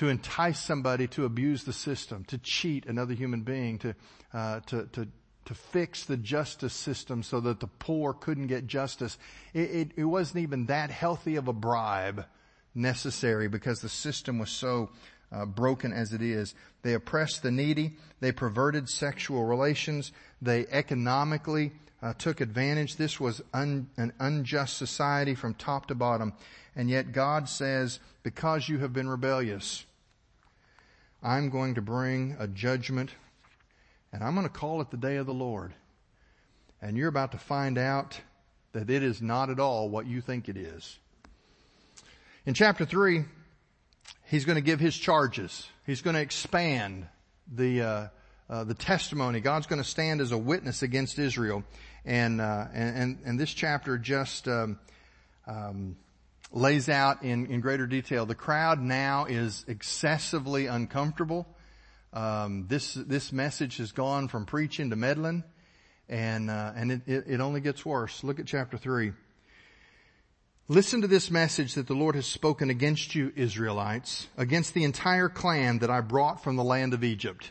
to entice somebody to abuse the system, to cheat another human being, to, uh, to, to, to fix the justice system so that the poor couldn't get justice. It, it, it, wasn't even that healthy of a bribe necessary because the system was so uh, broken as it is. They oppressed the needy. They perverted sexual relations. They economically uh, took advantage. This was un, an unjust society from top to bottom. And yet God says, because you have been rebellious, I'm going to bring a judgment and I'm going to call it the day of the Lord. And you're about to find out that it is not at all what you think it is. In chapter 3, he's going to give his charges. He's going to expand the, uh, uh, the testimony. God's going to stand as a witness against Israel. And, uh, and, and, this chapter just, um, um, lays out in, in greater detail. The crowd now is excessively uncomfortable. Um, this this message has gone from preaching to meddling, and uh, and it, it, it only gets worse. Look at chapter three. Listen to this message that the Lord has spoken against you, Israelites, against the entire clan that I brought from the land of Egypt.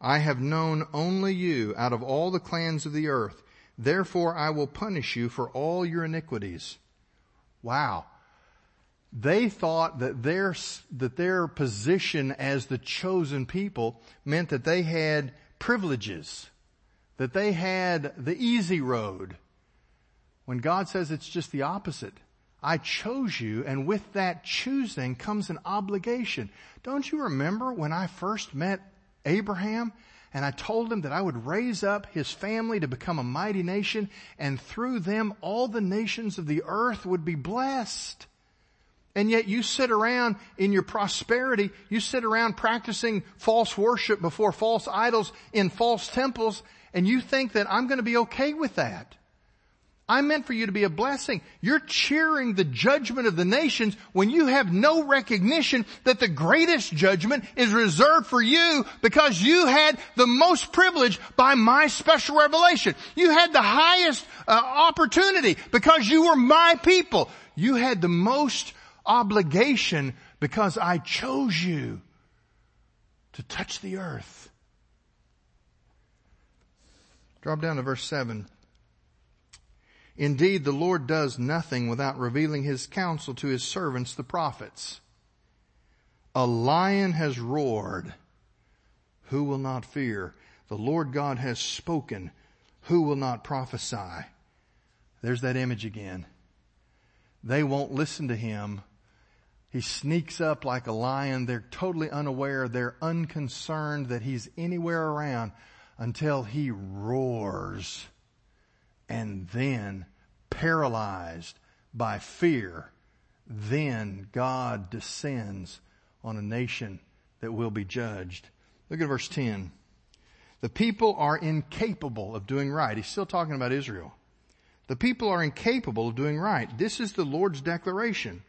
I have known only you out of all the clans of the earth. Therefore I will punish you for all your iniquities. Wow they thought that their, that their position as the chosen people meant that they had privileges, that they had the easy road. When God says it's just the opposite. I chose you and with that choosing comes an obligation. Don't you remember when I first met Abraham and I told him that I would raise up his family to become a mighty nation and through them all the nations of the earth would be blessed. And yet you sit around in your prosperity, you sit around practicing false worship before false idols in false temples, and you think that I'm going to be okay with that. I meant for you to be a blessing. You're cheering the judgment of the nations when you have no recognition that the greatest judgment is reserved for you because you had the most privilege by my special revelation. You had the highest uh, opportunity because you were my people. You had the most obligation because I chose you to touch the earth. Drop down to verse 7. Indeed, the Lord does nothing without revealing his counsel to his servants, the prophets. A lion has roared. Who will not fear? The Lord God has spoken. Who will not prophesy? There's that image again. They won't listen to him he sneaks up like a lion. They're totally unaware. They're unconcerned that he's anywhere around until he roars and then paralyzed by fear, then God descends on a nation that will be judged. Look at verse 10. The people are incapable of doing right. He's still talking about Israel. The people are incapable of doing right. This is the Lord's declaration.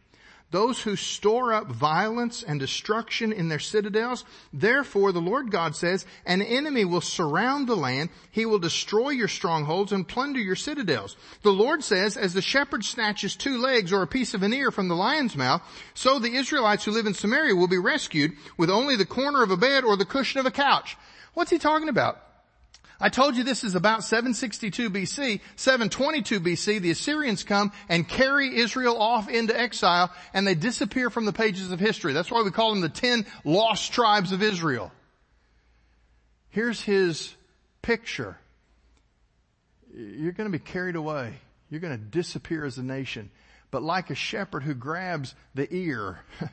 Those who store up violence and destruction in their citadels, therefore the Lord God says, an enemy will surround the land, he will destroy your strongholds and plunder your citadels. The Lord says, as the shepherd snatches two legs or a piece of an ear from the lion's mouth, so the Israelites who live in Samaria will be rescued with only the corner of a bed or the cushion of a couch. What's he talking about? I told you this is about 762 BC. 722 BC, the Assyrians come and carry Israel off into exile and they disappear from the pages of history. That's why we call them the ten lost tribes of Israel. Here's his picture. You're going to be carried away. You're going to disappear as a nation. But like a shepherd who grabs the ear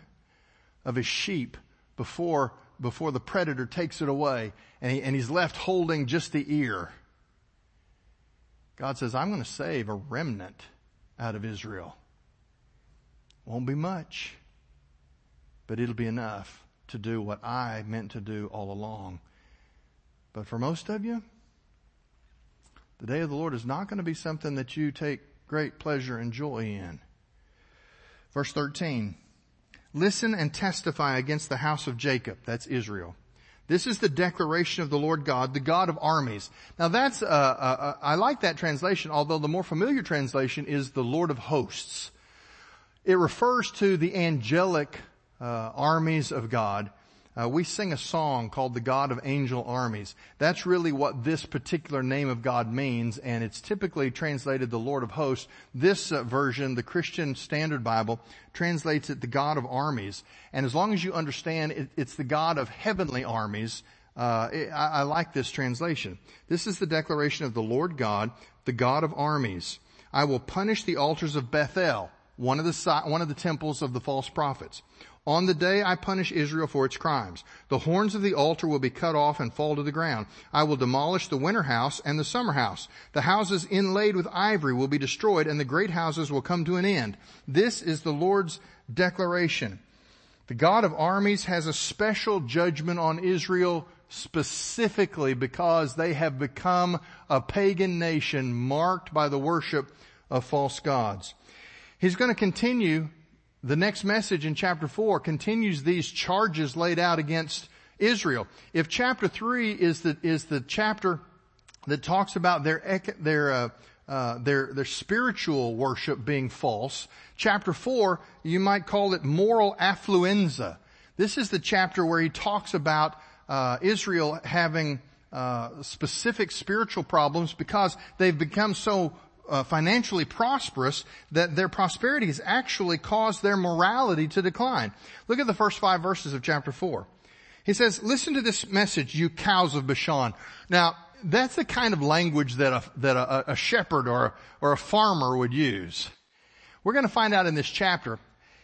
of his sheep before before the predator takes it away and, he, and he's left holding just the ear. God says, I'm going to save a remnant out of Israel. Won't be much, but it'll be enough to do what I meant to do all along. But for most of you, the day of the Lord is not going to be something that you take great pleasure and joy in. Verse 13. Listen and testify against the house of Jacob. That's Israel. This is the declaration of the Lord God, the God of armies. Now that's, uh, uh, uh, I like that translation, although the more familiar translation is the Lord of hosts. It refers to the angelic uh, armies of God uh, we sing a song called the God of Angel Armies. That's really what this particular name of God means, and it's typically translated the Lord of Hosts. This uh, version, the Christian Standard Bible, translates it the God of Armies. And as long as you understand it, it's the God of heavenly armies, uh, it, I, I like this translation. This is the declaration of the Lord God, the God of armies. I will punish the altars of Bethel, one of the, one of the temples of the false prophets. On the day I punish Israel for its crimes, the horns of the altar will be cut off and fall to the ground. I will demolish the winter house and the summer house. The houses inlaid with ivory will be destroyed and the great houses will come to an end. This is the Lord's declaration. The God of armies has a special judgment on Israel specifically because they have become a pagan nation marked by the worship of false gods. He's going to continue the next message in chapter 4 continues these charges laid out against Israel. If chapter 3 is the, is the chapter that talks about their, their, uh, uh, their, their spiritual worship being false, chapter 4, you might call it moral affluenza. This is the chapter where he talks about uh, Israel having uh, specific spiritual problems because they've become so uh, financially prosperous that their prosperity has actually caused their morality to decline. Look at the first five verses of chapter four. He says, listen to this message, you cows of Bashan. Now, that's the kind of language that a, that a, a shepherd or a, or a farmer would use. We're going to find out in this chapter.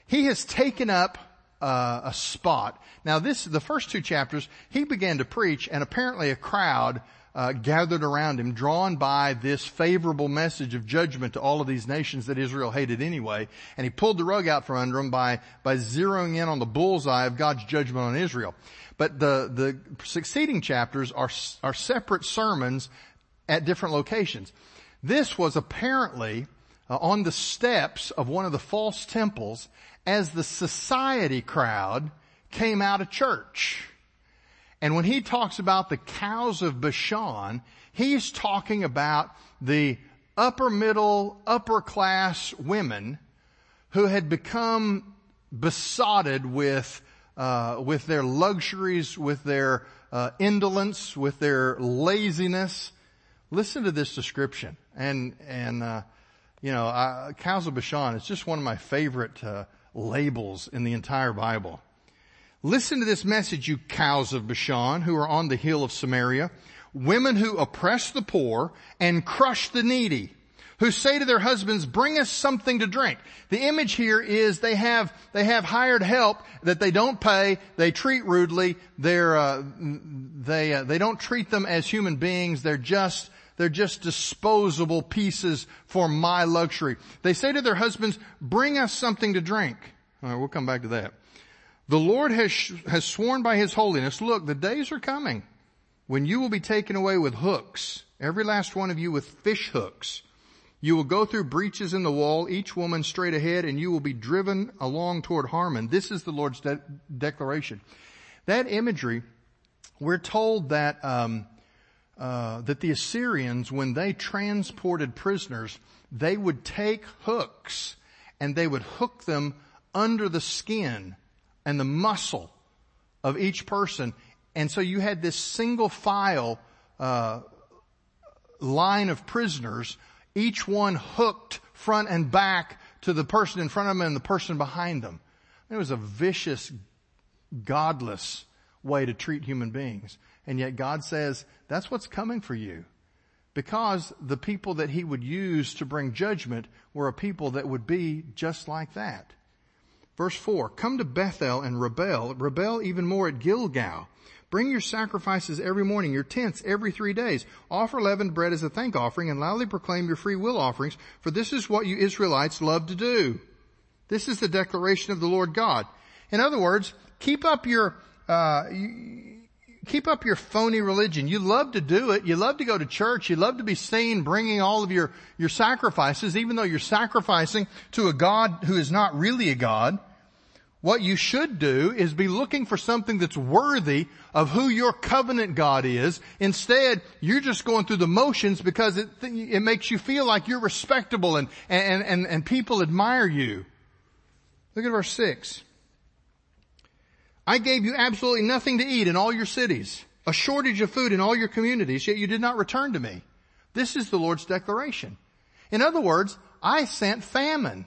He has taken up uh, a spot. Now this, the first two chapters, he began to preach and apparently a crowd uh, gathered around him, drawn by this favorable message of judgment to all of these nations that Israel hated anyway. And he pulled the rug out from under them by, by zeroing in on the bullseye of God's judgment on Israel. But the, the succeeding chapters are, are separate sermons at different locations. This was apparently uh, on the steps of one of the false temples as the society crowd came out of church. And when he talks about the cows of Bashan, he's talking about the upper middle, upper class women who had become besotted with, uh, with their luxuries, with their uh, indolence, with their laziness. Listen to this description. And, and, uh, you know, uh, cows of Bashan is just one of my favorite, uh, labels in the entire Bible. Listen to this message, you cows of Bashan who are on the hill of Samaria, women who oppress the poor and crush the needy, who say to their husbands, bring us something to drink. The image here is they have, they have hired help that they don't pay, they treat rudely, they're, uh, they, uh, they don't treat them as human beings, they're just, They're just disposable pieces for my luxury. They say to their husbands, bring us something to drink. All right, we'll come back to that. The Lord has, has sworn by his holiness, look, the days are coming when you will be taken away with hooks, every last one of you with fish hooks. You will go through breaches in the wall, each woman straight ahead, and you will be driven along toward Harmon. This is the Lord's de- declaration. That imagery, we're told that um, uh, that the Assyrians, when they transported prisoners, they would take hooks and they would hook them under the skin and the muscle of each person, and so you had this single file uh, line of prisoners each one hooked front and back to the person in front of them and the person behind them. It was a vicious, godless way to treat human beings. And yet God says, that's what's coming for you. Because the people that he would use to bring judgment were a people that would be just like that. Verse 4, come to Bethel and rebel, rebel even more at Gilgal. Bring your sacrifices every morning, your tenths every three days. Offer leavened bread as a thank offering and loudly proclaim your free will offerings, for this is what you Israelites love to do. This is the declaration of the Lord God. In other words, keep up your, uh, keep up your phony religion. You love to do it. You love to go to church. You love to be seen bringing all of your, your sacrifices, even though you're sacrificing to a God who is not really a God. What you should do is be looking for something that's worthy of who your covenant God is. Instead, you're just going through the motions because it, it makes you feel like you're respectable and, and, and, and people admire you. Look at verse 6. I gave you absolutely nothing to eat in all your cities, a shortage of food in all your communities, yet you did not return to me. This is the Lord's declaration. In other words, I sent famine.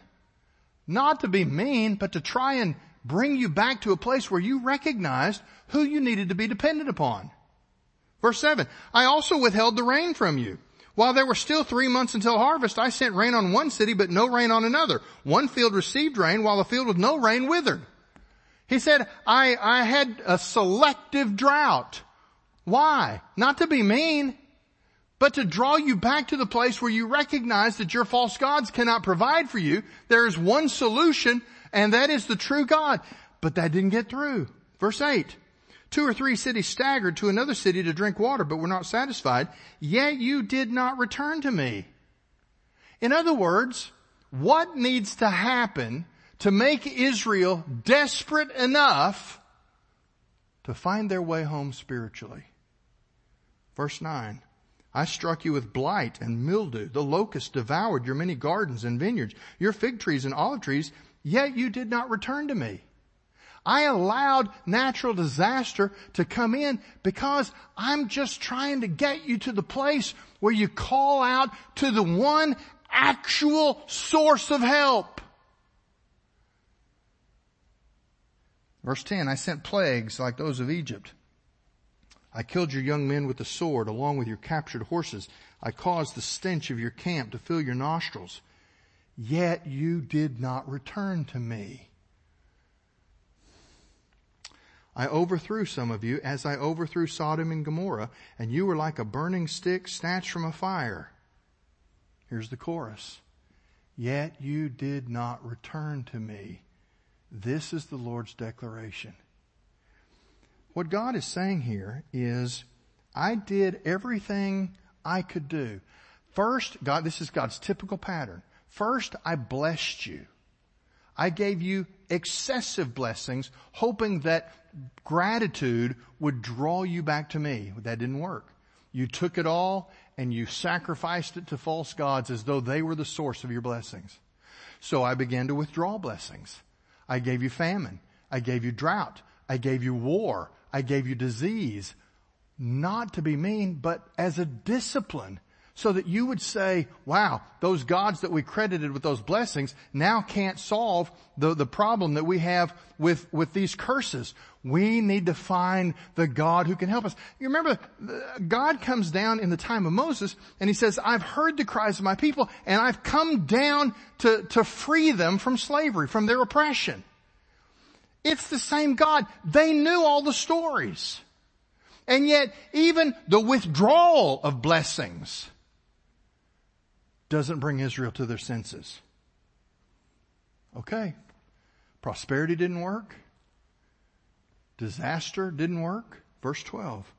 Not to be mean, but to try and bring you back to a place where you recognized who you needed to be dependent upon. Verse 7, I also withheld the rain from you. While there were still three months until harvest, I sent rain on one city, but no rain on another. One field received rain, while the field with no rain withered. He said, I, I had a selective drought. Why? Not to be mean, but to draw you back to the place where you recognize that your false gods cannot provide for you. There is one solution, and that is the true God. But that didn't get through. Verse 8. Two or three cities staggered to another city to drink water, but were not satisfied. Yet you did not return to me. In other words, what needs to happen to make Israel desperate enough to find their way home spiritually? Verse 9. I struck you with blight and mildew. The locust devoured your many gardens and vineyards, your fig trees and olive trees, yet you did not return to me. I allowed natural disaster to come in because I'm just trying to get you to the place where you call out to the one actual source of help. Verse 10, I sent plagues like those of Egypt I killed your young men with the sword along with your captured horses. I caused the stench of your camp to fill your nostrils. Yet you did not return to me. I overthrew some of you as I overthrew Sodom and Gomorrah, and you were like a burning stick snatched from a fire. Here's the chorus. Yet you did not return to me. This is the Lord's declaration. What God is saying here is, I did everything I could do. First, God, this is God's typical pattern. First, I blessed you. I gave you excessive blessings, hoping that gratitude would draw you back to me. That didn't work. You took it all and you sacrificed it to false gods as though they were the source of your blessings. So I began to withdraw blessings. I gave you famine. I gave you drought. I gave you war. I gave you disease, not to be mean, but as a discipline so that you would say, wow, those gods that we credited with those blessings now can't solve the, the problem that we have with, with these curses. We need to find the God who can help us. You remember, God comes down in the time of Moses and he says, I've heard the cries of my people and I've come down to, to free them from slavery, from their oppression. It's the same God. They knew all the stories. And yet, even the withdrawal of blessings doesn't bring Israel to their senses. Okay. Prosperity didn't work. Disaster didn't work. Verse 12.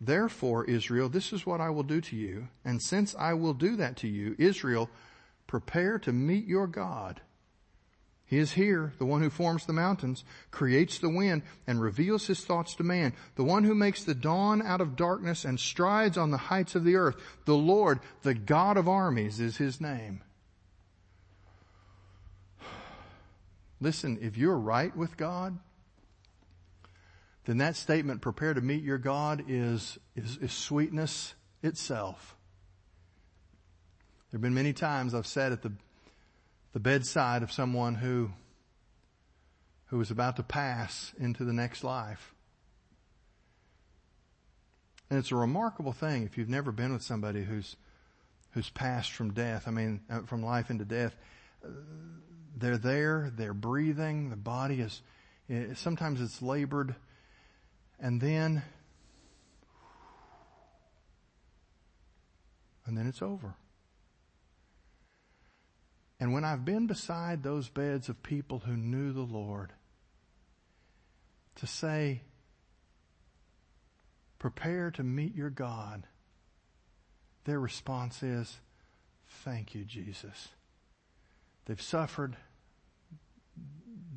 Therefore, Israel, this is what I will do to you. And since I will do that to you, Israel, prepare to meet your God. He is here, the one who forms the mountains, creates the wind, and reveals his thoughts to man, the one who makes the dawn out of darkness and strides on the heights of the earth. The Lord, the God of armies is his name. Listen, if you're right with God, then that statement, prepare to meet your God, is, is, is sweetness itself. There have been many times I've sat at the the bedside of someone who, who was about to pass into the next life. And it's a remarkable thing if you've never been with somebody who's, who's passed from death, I mean, uh, from life into death. They're there, they're breathing, the body is, sometimes it's labored, and then, and then it's over. And when I've been beside those beds of people who knew the Lord, to say, prepare to meet your God, their response is, thank you, Jesus. They've suffered.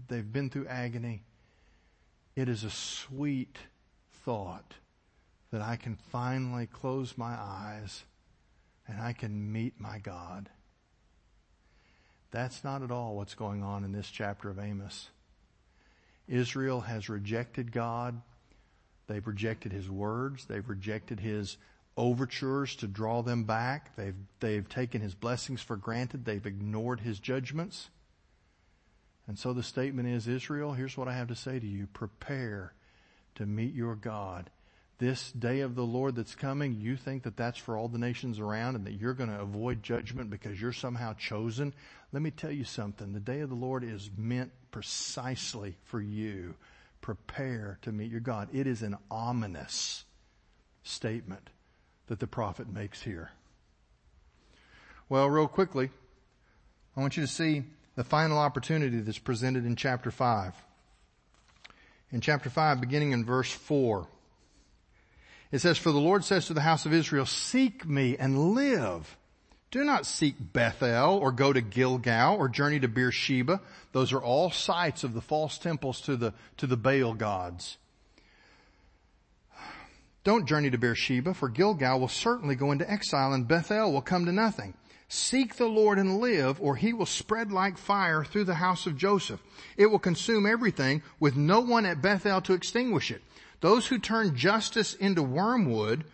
They've been through agony. It is a sweet thought that I can finally close my eyes and I can meet my God. That's not at all what's going on in this chapter of Amos. Israel has rejected God. They've rejected His words. They've rejected His overtures to draw them back. They've, they've taken His blessings for granted. They've ignored His judgments. And so the statement is, Israel, here's what I have to say to you. Prepare to meet your God this day of the Lord that's coming, you think that that's for all the nations around and that you're going to avoid judgment because you're somehow chosen. Let me tell you something. The day of the Lord is meant precisely for you. Prepare to meet your God. It is an ominous statement that the prophet makes here. Well, real quickly, I want you to see the final opportunity that's presented in chapter 5. In chapter 5, beginning in verse 4. It says, For the Lord says to the house of Israel, Seek me and live. Do not seek Bethel or go to Gilgal or journey to Beersheba. Those are all sites of the false temples to the, to the Baal gods. Don't journey to Beersheba, for Gilgal will certainly go into exile and Bethel will come to nothing. Seek the Lord and live, or he will spread like fire through the house of Joseph. It will consume everything with no one at Bethel to extinguish it. Those who turn justice into wormwood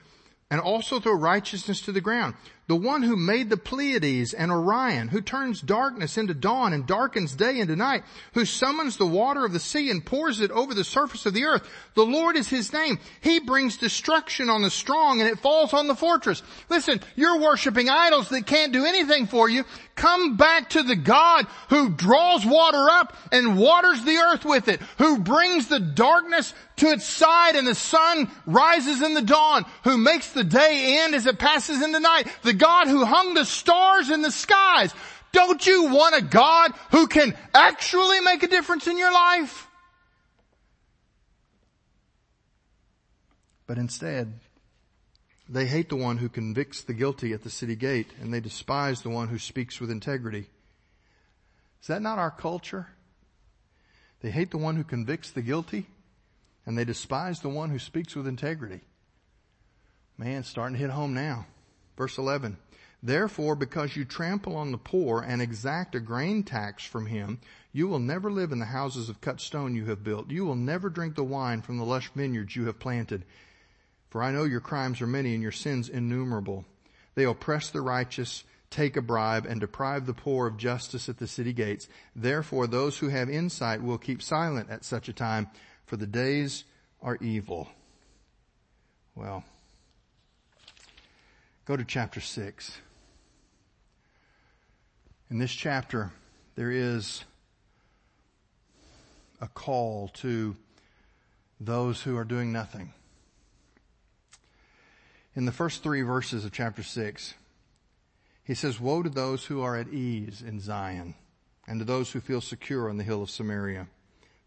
and also throw righteousness to the ground. The one who made the Pleiades and Orion, who turns darkness into dawn and darkens day into night, who summons the water of the sea and pours it over the surface of the earth. The Lord is his name. He brings destruction on the strong and it falls on the fortress. Listen, you're worshiping idols that can't do anything for you. Come back to the God who draws water up and waters the earth with it, who brings the darkness to its side and the sun rises in the dawn, who makes the day end as it passes into night. The God who hung the stars in the skies. Don't you want a God who can actually make a difference in your life? But instead, they hate the one who convicts the guilty at the city gate and they despise the one who speaks with integrity. Is that not our culture? They hate the one who convicts the guilty and they despise the one who speaks with integrity. Man, starting to hit home now. Verse 11. Therefore, because you trample on the poor and exact a grain tax from him, you will never live in the houses of cut stone you have built. You will never drink the wine from the lush vineyards you have planted. For I know your crimes are many and your sins innumerable. They oppress the righteous, take a bribe, and deprive the poor of justice at the city gates. Therefore, those who have insight will keep silent at such a time, for the days are evil. Well, Go to chapter 6. In this chapter, there is a call to those who are doing nothing. In the first three verses of chapter 6, He says, woe to those who are at ease in Zion and to those who feel secure on the hill of Samaria.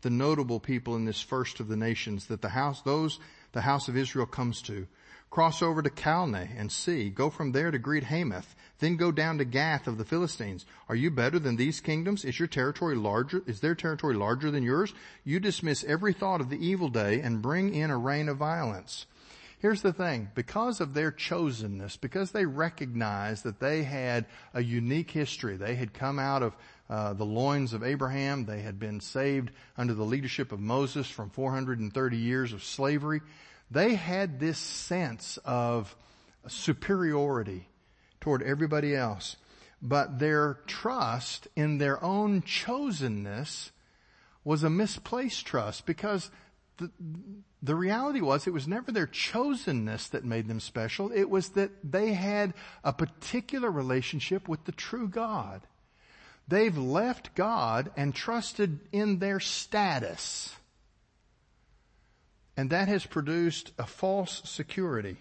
The notable people in this first of the nations that the house, those the house of Israel comes to, cross over to Calneh and see, go from there to great Hamath, then go down to Gath of the Philistines. Are you better than these kingdoms? Is your territory larger? Is their territory larger than yours? You dismiss every thought of the evil day and bring in a reign of violence. Here's the thing. Because of their chosenness, because they recognized that they had a unique history, they had come out of uh, the loins of Abraham, they had been saved under the leadership of Moses from 430 years of slavery. They had this sense of superiority toward everybody else. But their trust in their own chosenness was a misplaced trust because the, the reality was it was never their chosenness that made them special. It was that they had a particular relationship with the true God. They've left God and trusted in their status. And that has produced a false security,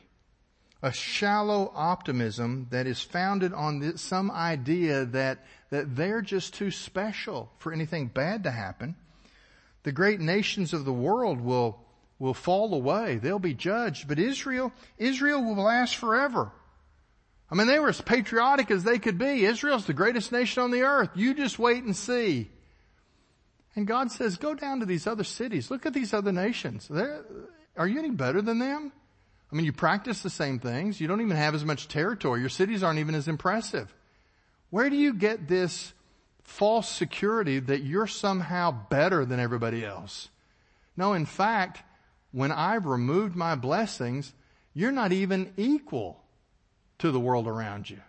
a shallow optimism that is founded on this, some idea that, that they're just too special for anything bad to happen. The great nations of the world will, will fall away. They'll be judged. But Israel, Israel will last forever. I mean, they were as patriotic as they could be. Israel's the greatest nation on the earth. You just wait and see. And God says, go down to these other cities. Look at these other nations. They're, are you any better than them? I mean, you practice the same things. You don't even have as much territory. Your cities aren't even as impressive. Where do you get this false security that you're somehow better than everybody else? No, in fact, when I've removed my blessings, you're not even equal to the world around you.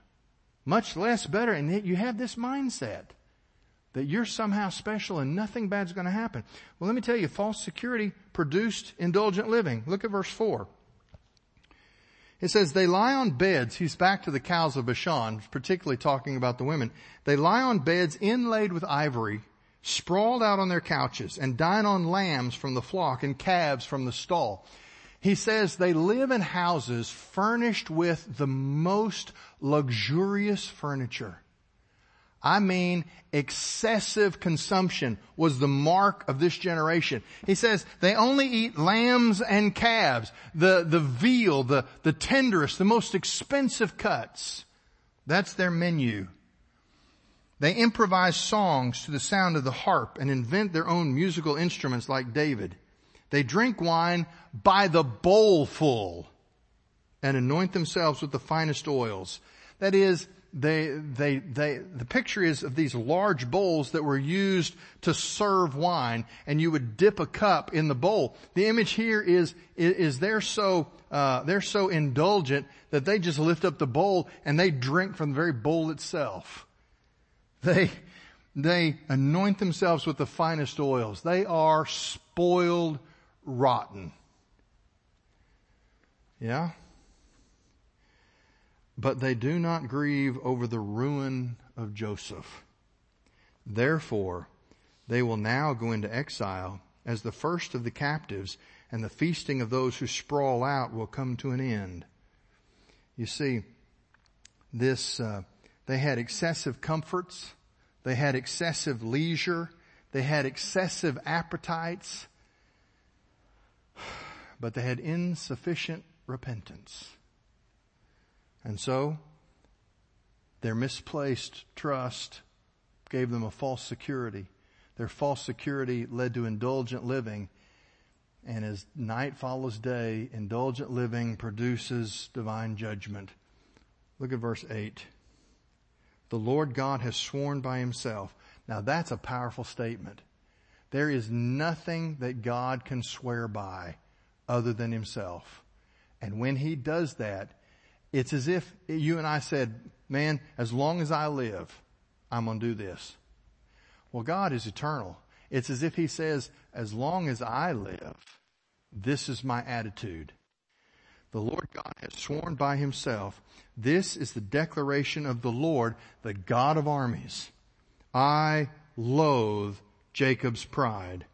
Much less better. And yet you have this mindset that you're somehow special and nothing bad's going to happen. Well, let me tell you, false security produced indulgent living. Look at verse 4. It says, they lie on beds. He's back to the cows of Bashan, particularly talking about the women. They lie on beds inlaid with ivory, sprawled out on their couches, and dine on lambs from the flock and calves from the stall. He says they live in houses furnished with the most luxurious furniture. I mean, excessive consumption was the mark of this generation. He says they only eat lambs and calves, the, the veal, the, the tenderest, the most expensive cuts. That's their menu. They improvise songs to the sound of the harp and invent their own musical instruments like David. They drink wine by the bowlful and anoint themselves with the finest oils. That is, they, they, they, the picture is of these large bowls that were used to serve wine and you would dip a cup in the bowl. The image here is, is they're so, uh, they're so indulgent that they just lift up the bowl and they drink from the very bowl itself. They, they anoint themselves with the finest oils. They are spoiled rotten. Yeah? But they do not grieve over the ruin of Joseph. Therefore, they will now go into exile as the first of the captives and the feasting of those who sprawl out will come to an end. You see, this, uh, they had excessive comforts. They had excessive leisure. They had excessive appetites. But they had insufficient repentance. And so, their misplaced trust gave them a false security. Their false security led to indulgent living. And as night follows day, indulgent living produces divine judgment. Look at verse 8. The Lord God has sworn by himself. Now that's a powerful statement. There is nothing that God can swear by other than himself. And when he does that, it's as if you and I said, man, as long as I live, I'm going to do this. Well, God is eternal. It's as if he says, as long as I live, this is my attitude. The Lord God has sworn by himself. This is the declaration of the Lord, the God of armies. I loathe Jacob's pride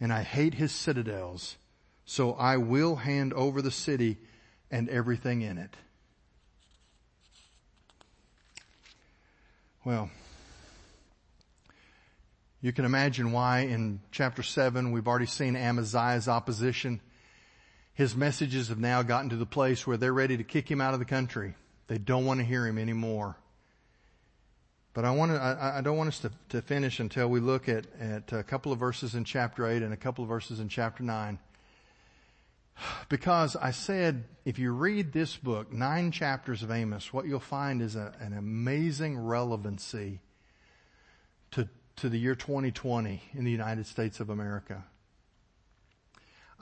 and I hate his citadels. So I will hand over the city and everything in it. Well, you can imagine why in chapter 7 we've already seen Amaziah's opposition. His messages have now gotten to the place where they're ready to kick him out of the country. They don't want to hear him anymore. But I want to, I, I don't want us to, to finish until we look at, at a couple of verses in chapter 8 and a couple of verses in chapter 9. Because I said, if you read this book, nine chapters of Amos, what you'll find is a, an amazing relevancy to, to the year 2020 in the United States of America.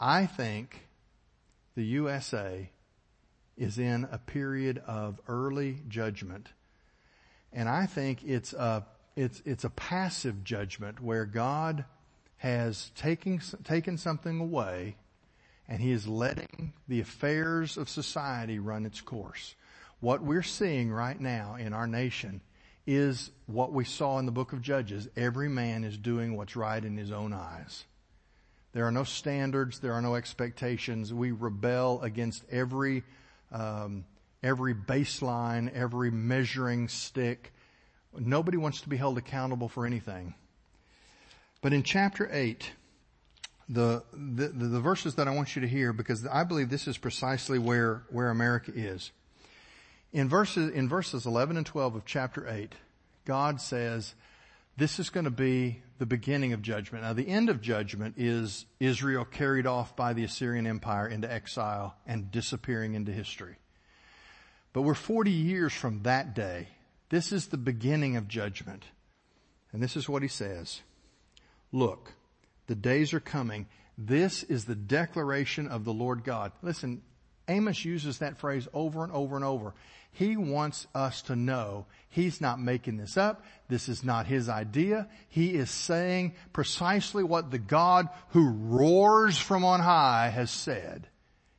I think the USA is in a period of early judgment. And I think it's a, it's, it's a passive judgment where God has taken, taken something away and he is letting the affairs of society run its course. What we're seeing right now in our nation is what we saw in the book of Judges. Every man is doing what's right in his own eyes. There are no standards. There are no expectations. We rebel against every, um, every baseline, every measuring stick. Nobody wants to be held accountable for anything. But in chapter 8, the, the, the verses that I want you to hear because I believe this is precisely where, where America is. In verses, in verses 11 and 12 of chapter 8, God says, this is going to be the beginning of judgment. Now the end of judgment is Israel carried off by the Assyrian Empire into exile and disappearing into history. But we're 40 years from that day. This is the beginning of judgment. And this is what he says. Look, the days are coming. This is the declaration of the Lord God. Listen, Amos uses that phrase over and over and over. He wants us to know he's not making this up. This is not his idea. He is saying precisely what the God who roars from on high has said.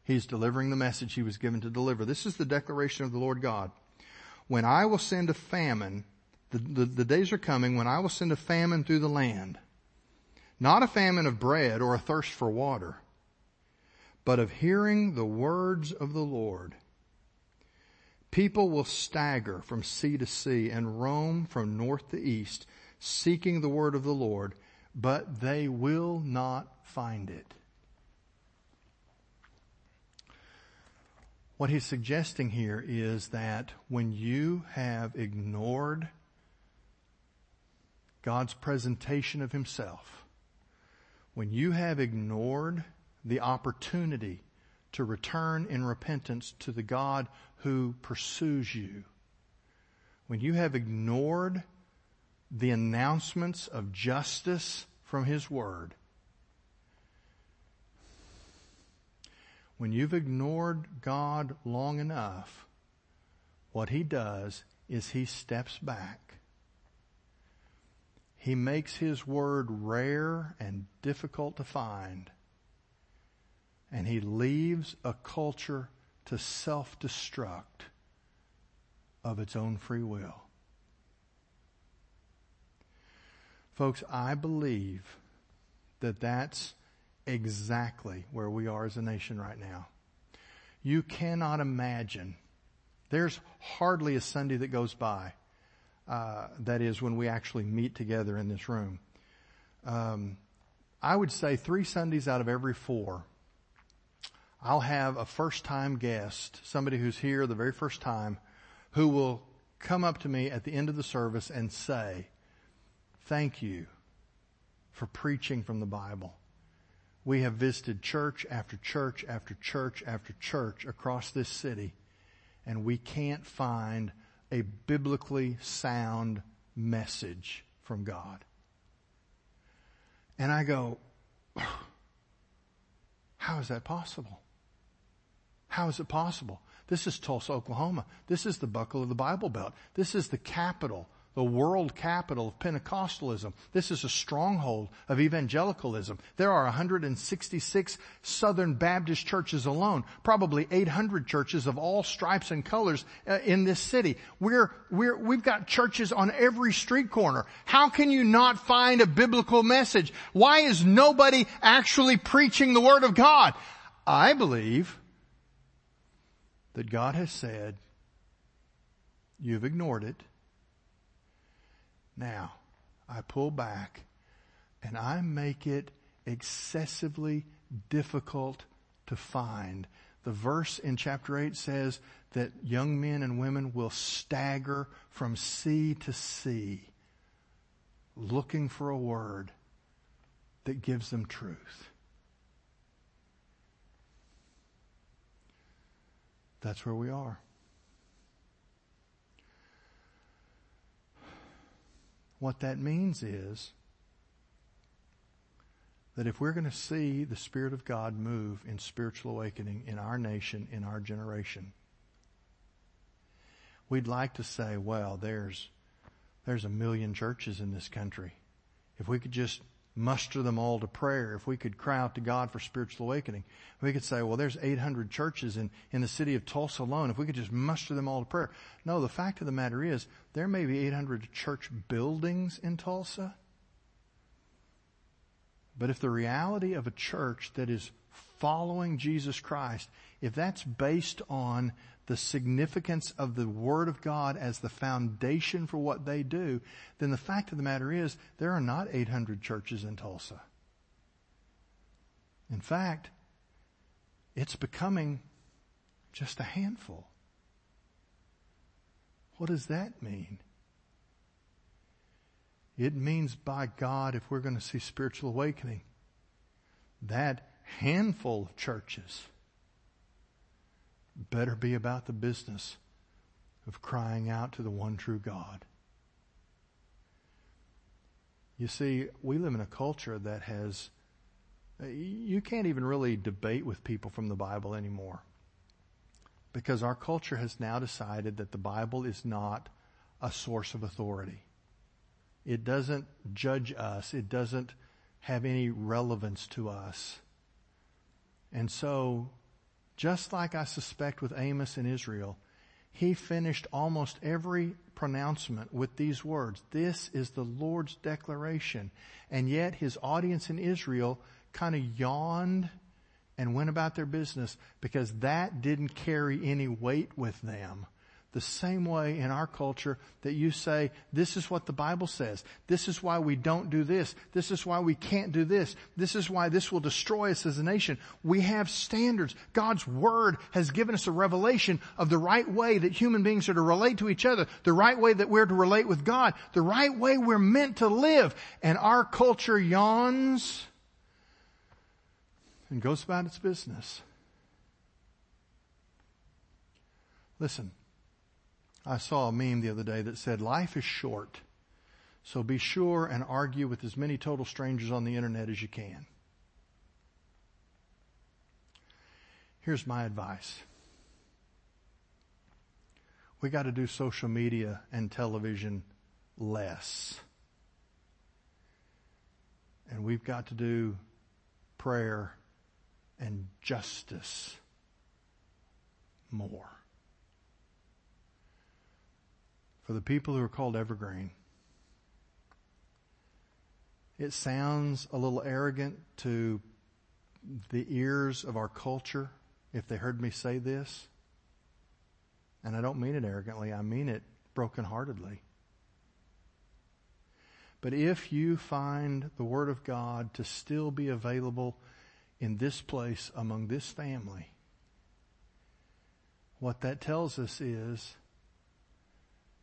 He's delivering the message he was given to deliver. This is the declaration of the Lord God. When I will send a famine, the, the, the days are coming when I will send a famine through the land not a famine of bread or a thirst for water, but of hearing the words of the Lord. People will stagger from sea to sea and roam from north to east, seeking the word of the Lord, but they will not find it. What he's suggesting here is that when you have ignored God's presentation of himself, when you have ignored the opportunity to return in repentance to the God who pursues you, when you have ignored the announcements of justice from His Word, when you've ignored God long enough, what He does is He steps back he makes His Word rare and difficult to find. And He leaves a culture to self-destruct of its own free will. Folks, I believe that that's exactly where we are as a nation right now. You cannot imagine. There's hardly a Sunday that goes by uh, that is when we actually meet together in this room. Um, I would say three Sundays out of every four, I'll have a first time guest, somebody who's here the very first time, who will come up to me at the end of the service and say, thank you for preaching from the Bible. We have visited church after church after church after church across this city and we can't find a biblically sound message from God. And I go, how is that possible? How is it possible? This is Tulsa, Oklahoma. This is the buckle of the Bible Belt. This is the capital the world capital of Pentecostalism. This is a stronghold of evangelicalism. There are 166 Southern Baptist churches alone, probably 800 churches of all stripes and colors uh, in this city. We're, we're, we've got churches on every street corner. How can you not find a biblical message? Why is nobody actually preaching the Word of God? I believe that God has said, you've ignored it Now, I pull back and I make it excessively difficult to find. The verse in chapter 8 says that young men and women will stagger from sea to sea looking for a word that gives them truth. That's where we are. What that means is that if we're going to see the Spirit of God move in spiritual awakening in our nation, in our generation, we'd like to say, well, there's, there's a million churches in this country. If we could just muster them all to prayer, if we could cry out to God for spiritual awakening, we could say, well, there's 800 churches in, in the city of Tulsa alone. If we could just muster them all to prayer. No, the fact of the matter is, there may be 800 church buildings in Tulsa, but if the reality of a church that is following Jesus Christ, if that's based on the significance of the Word of God as the foundation for what they do, then the fact of the matter is there are not 800 churches in Tulsa. In fact, it's becoming just a handful. What does that mean? It means by God, if we're going to see spiritual awakening, that handful of churches better be about the business of crying out to the one true God. You see, we live in a culture that has, you can't even really debate with people from the Bible anymore. Because our culture has now decided that the Bible is not a source of authority. It doesn't judge us. It doesn't have any relevance to us. And so, just like I suspect with Amos in Israel, he finished almost every pronouncement with these words. This is the Lord's declaration. And yet his audience in Israel kind of yawned and went about their business because that didn't carry any weight with them the same way in our culture that you say, this is what the Bible says. This is why we don't do this. This is why we can't do this. This is why this will destroy us as a nation. We have standards. God's Word has given us a revelation of the right way that human beings are to relate to each other, the right way that we're to relate with God, the right way we're meant to live. And our culture yawns and goes about its business. Listen, I saw a meme the other day that said, life is short, so be sure and argue with as many total strangers on the internet as you can. Here's my advice. We got to do social media and television less. And we've got to do prayer and justice more. For the people who are called evergreen. It sounds a little arrogant to the ears of our culture if they heard me say this. And I don't mean it arrogantly, I mean it brokenheartedly. But if you find the Word of God to still be available in this place among this family, what that tells us is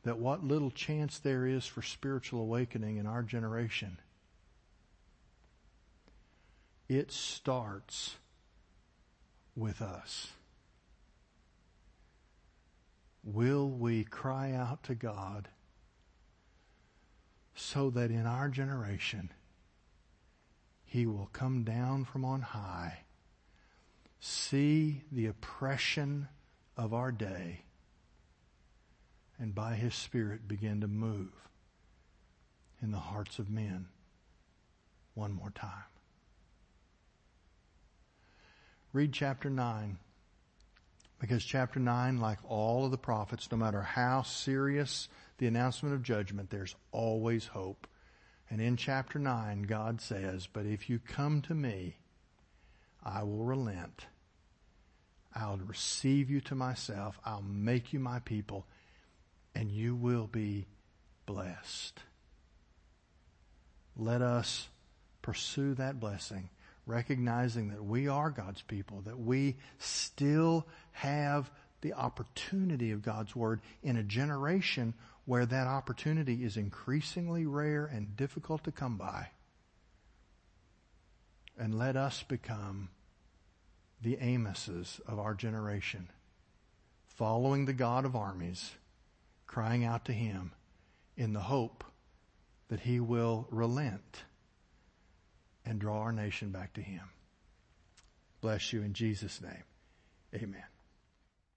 that what little chance there is for spiritual awakening in our generation, it starts with us. Will we cry out to God so that in our generation He will come down from on high, see the oppression of our day, and by His Spirit begin to move in the hearts of men one more time. Read chapter 9. Because chapter 9, like all of the prophets, no matter how serious the announcement of judgment, there's always hope. And in chapter 9, God says, But if you come to me, I will relent. I'll receive you to myself. I'll make you my people and you will be blessed. Let us pursue that blessing, recognizing that we are God's people, that we still have the opportunity of God's Word in a generation where that opportunity is increasingly rare and difficult to come by. And let us become the Amoses of our generation, following the God of armies, crying out to Him in the hope that He will relent and draw our nation back to Him. Bless you in Jesus' name. Amen.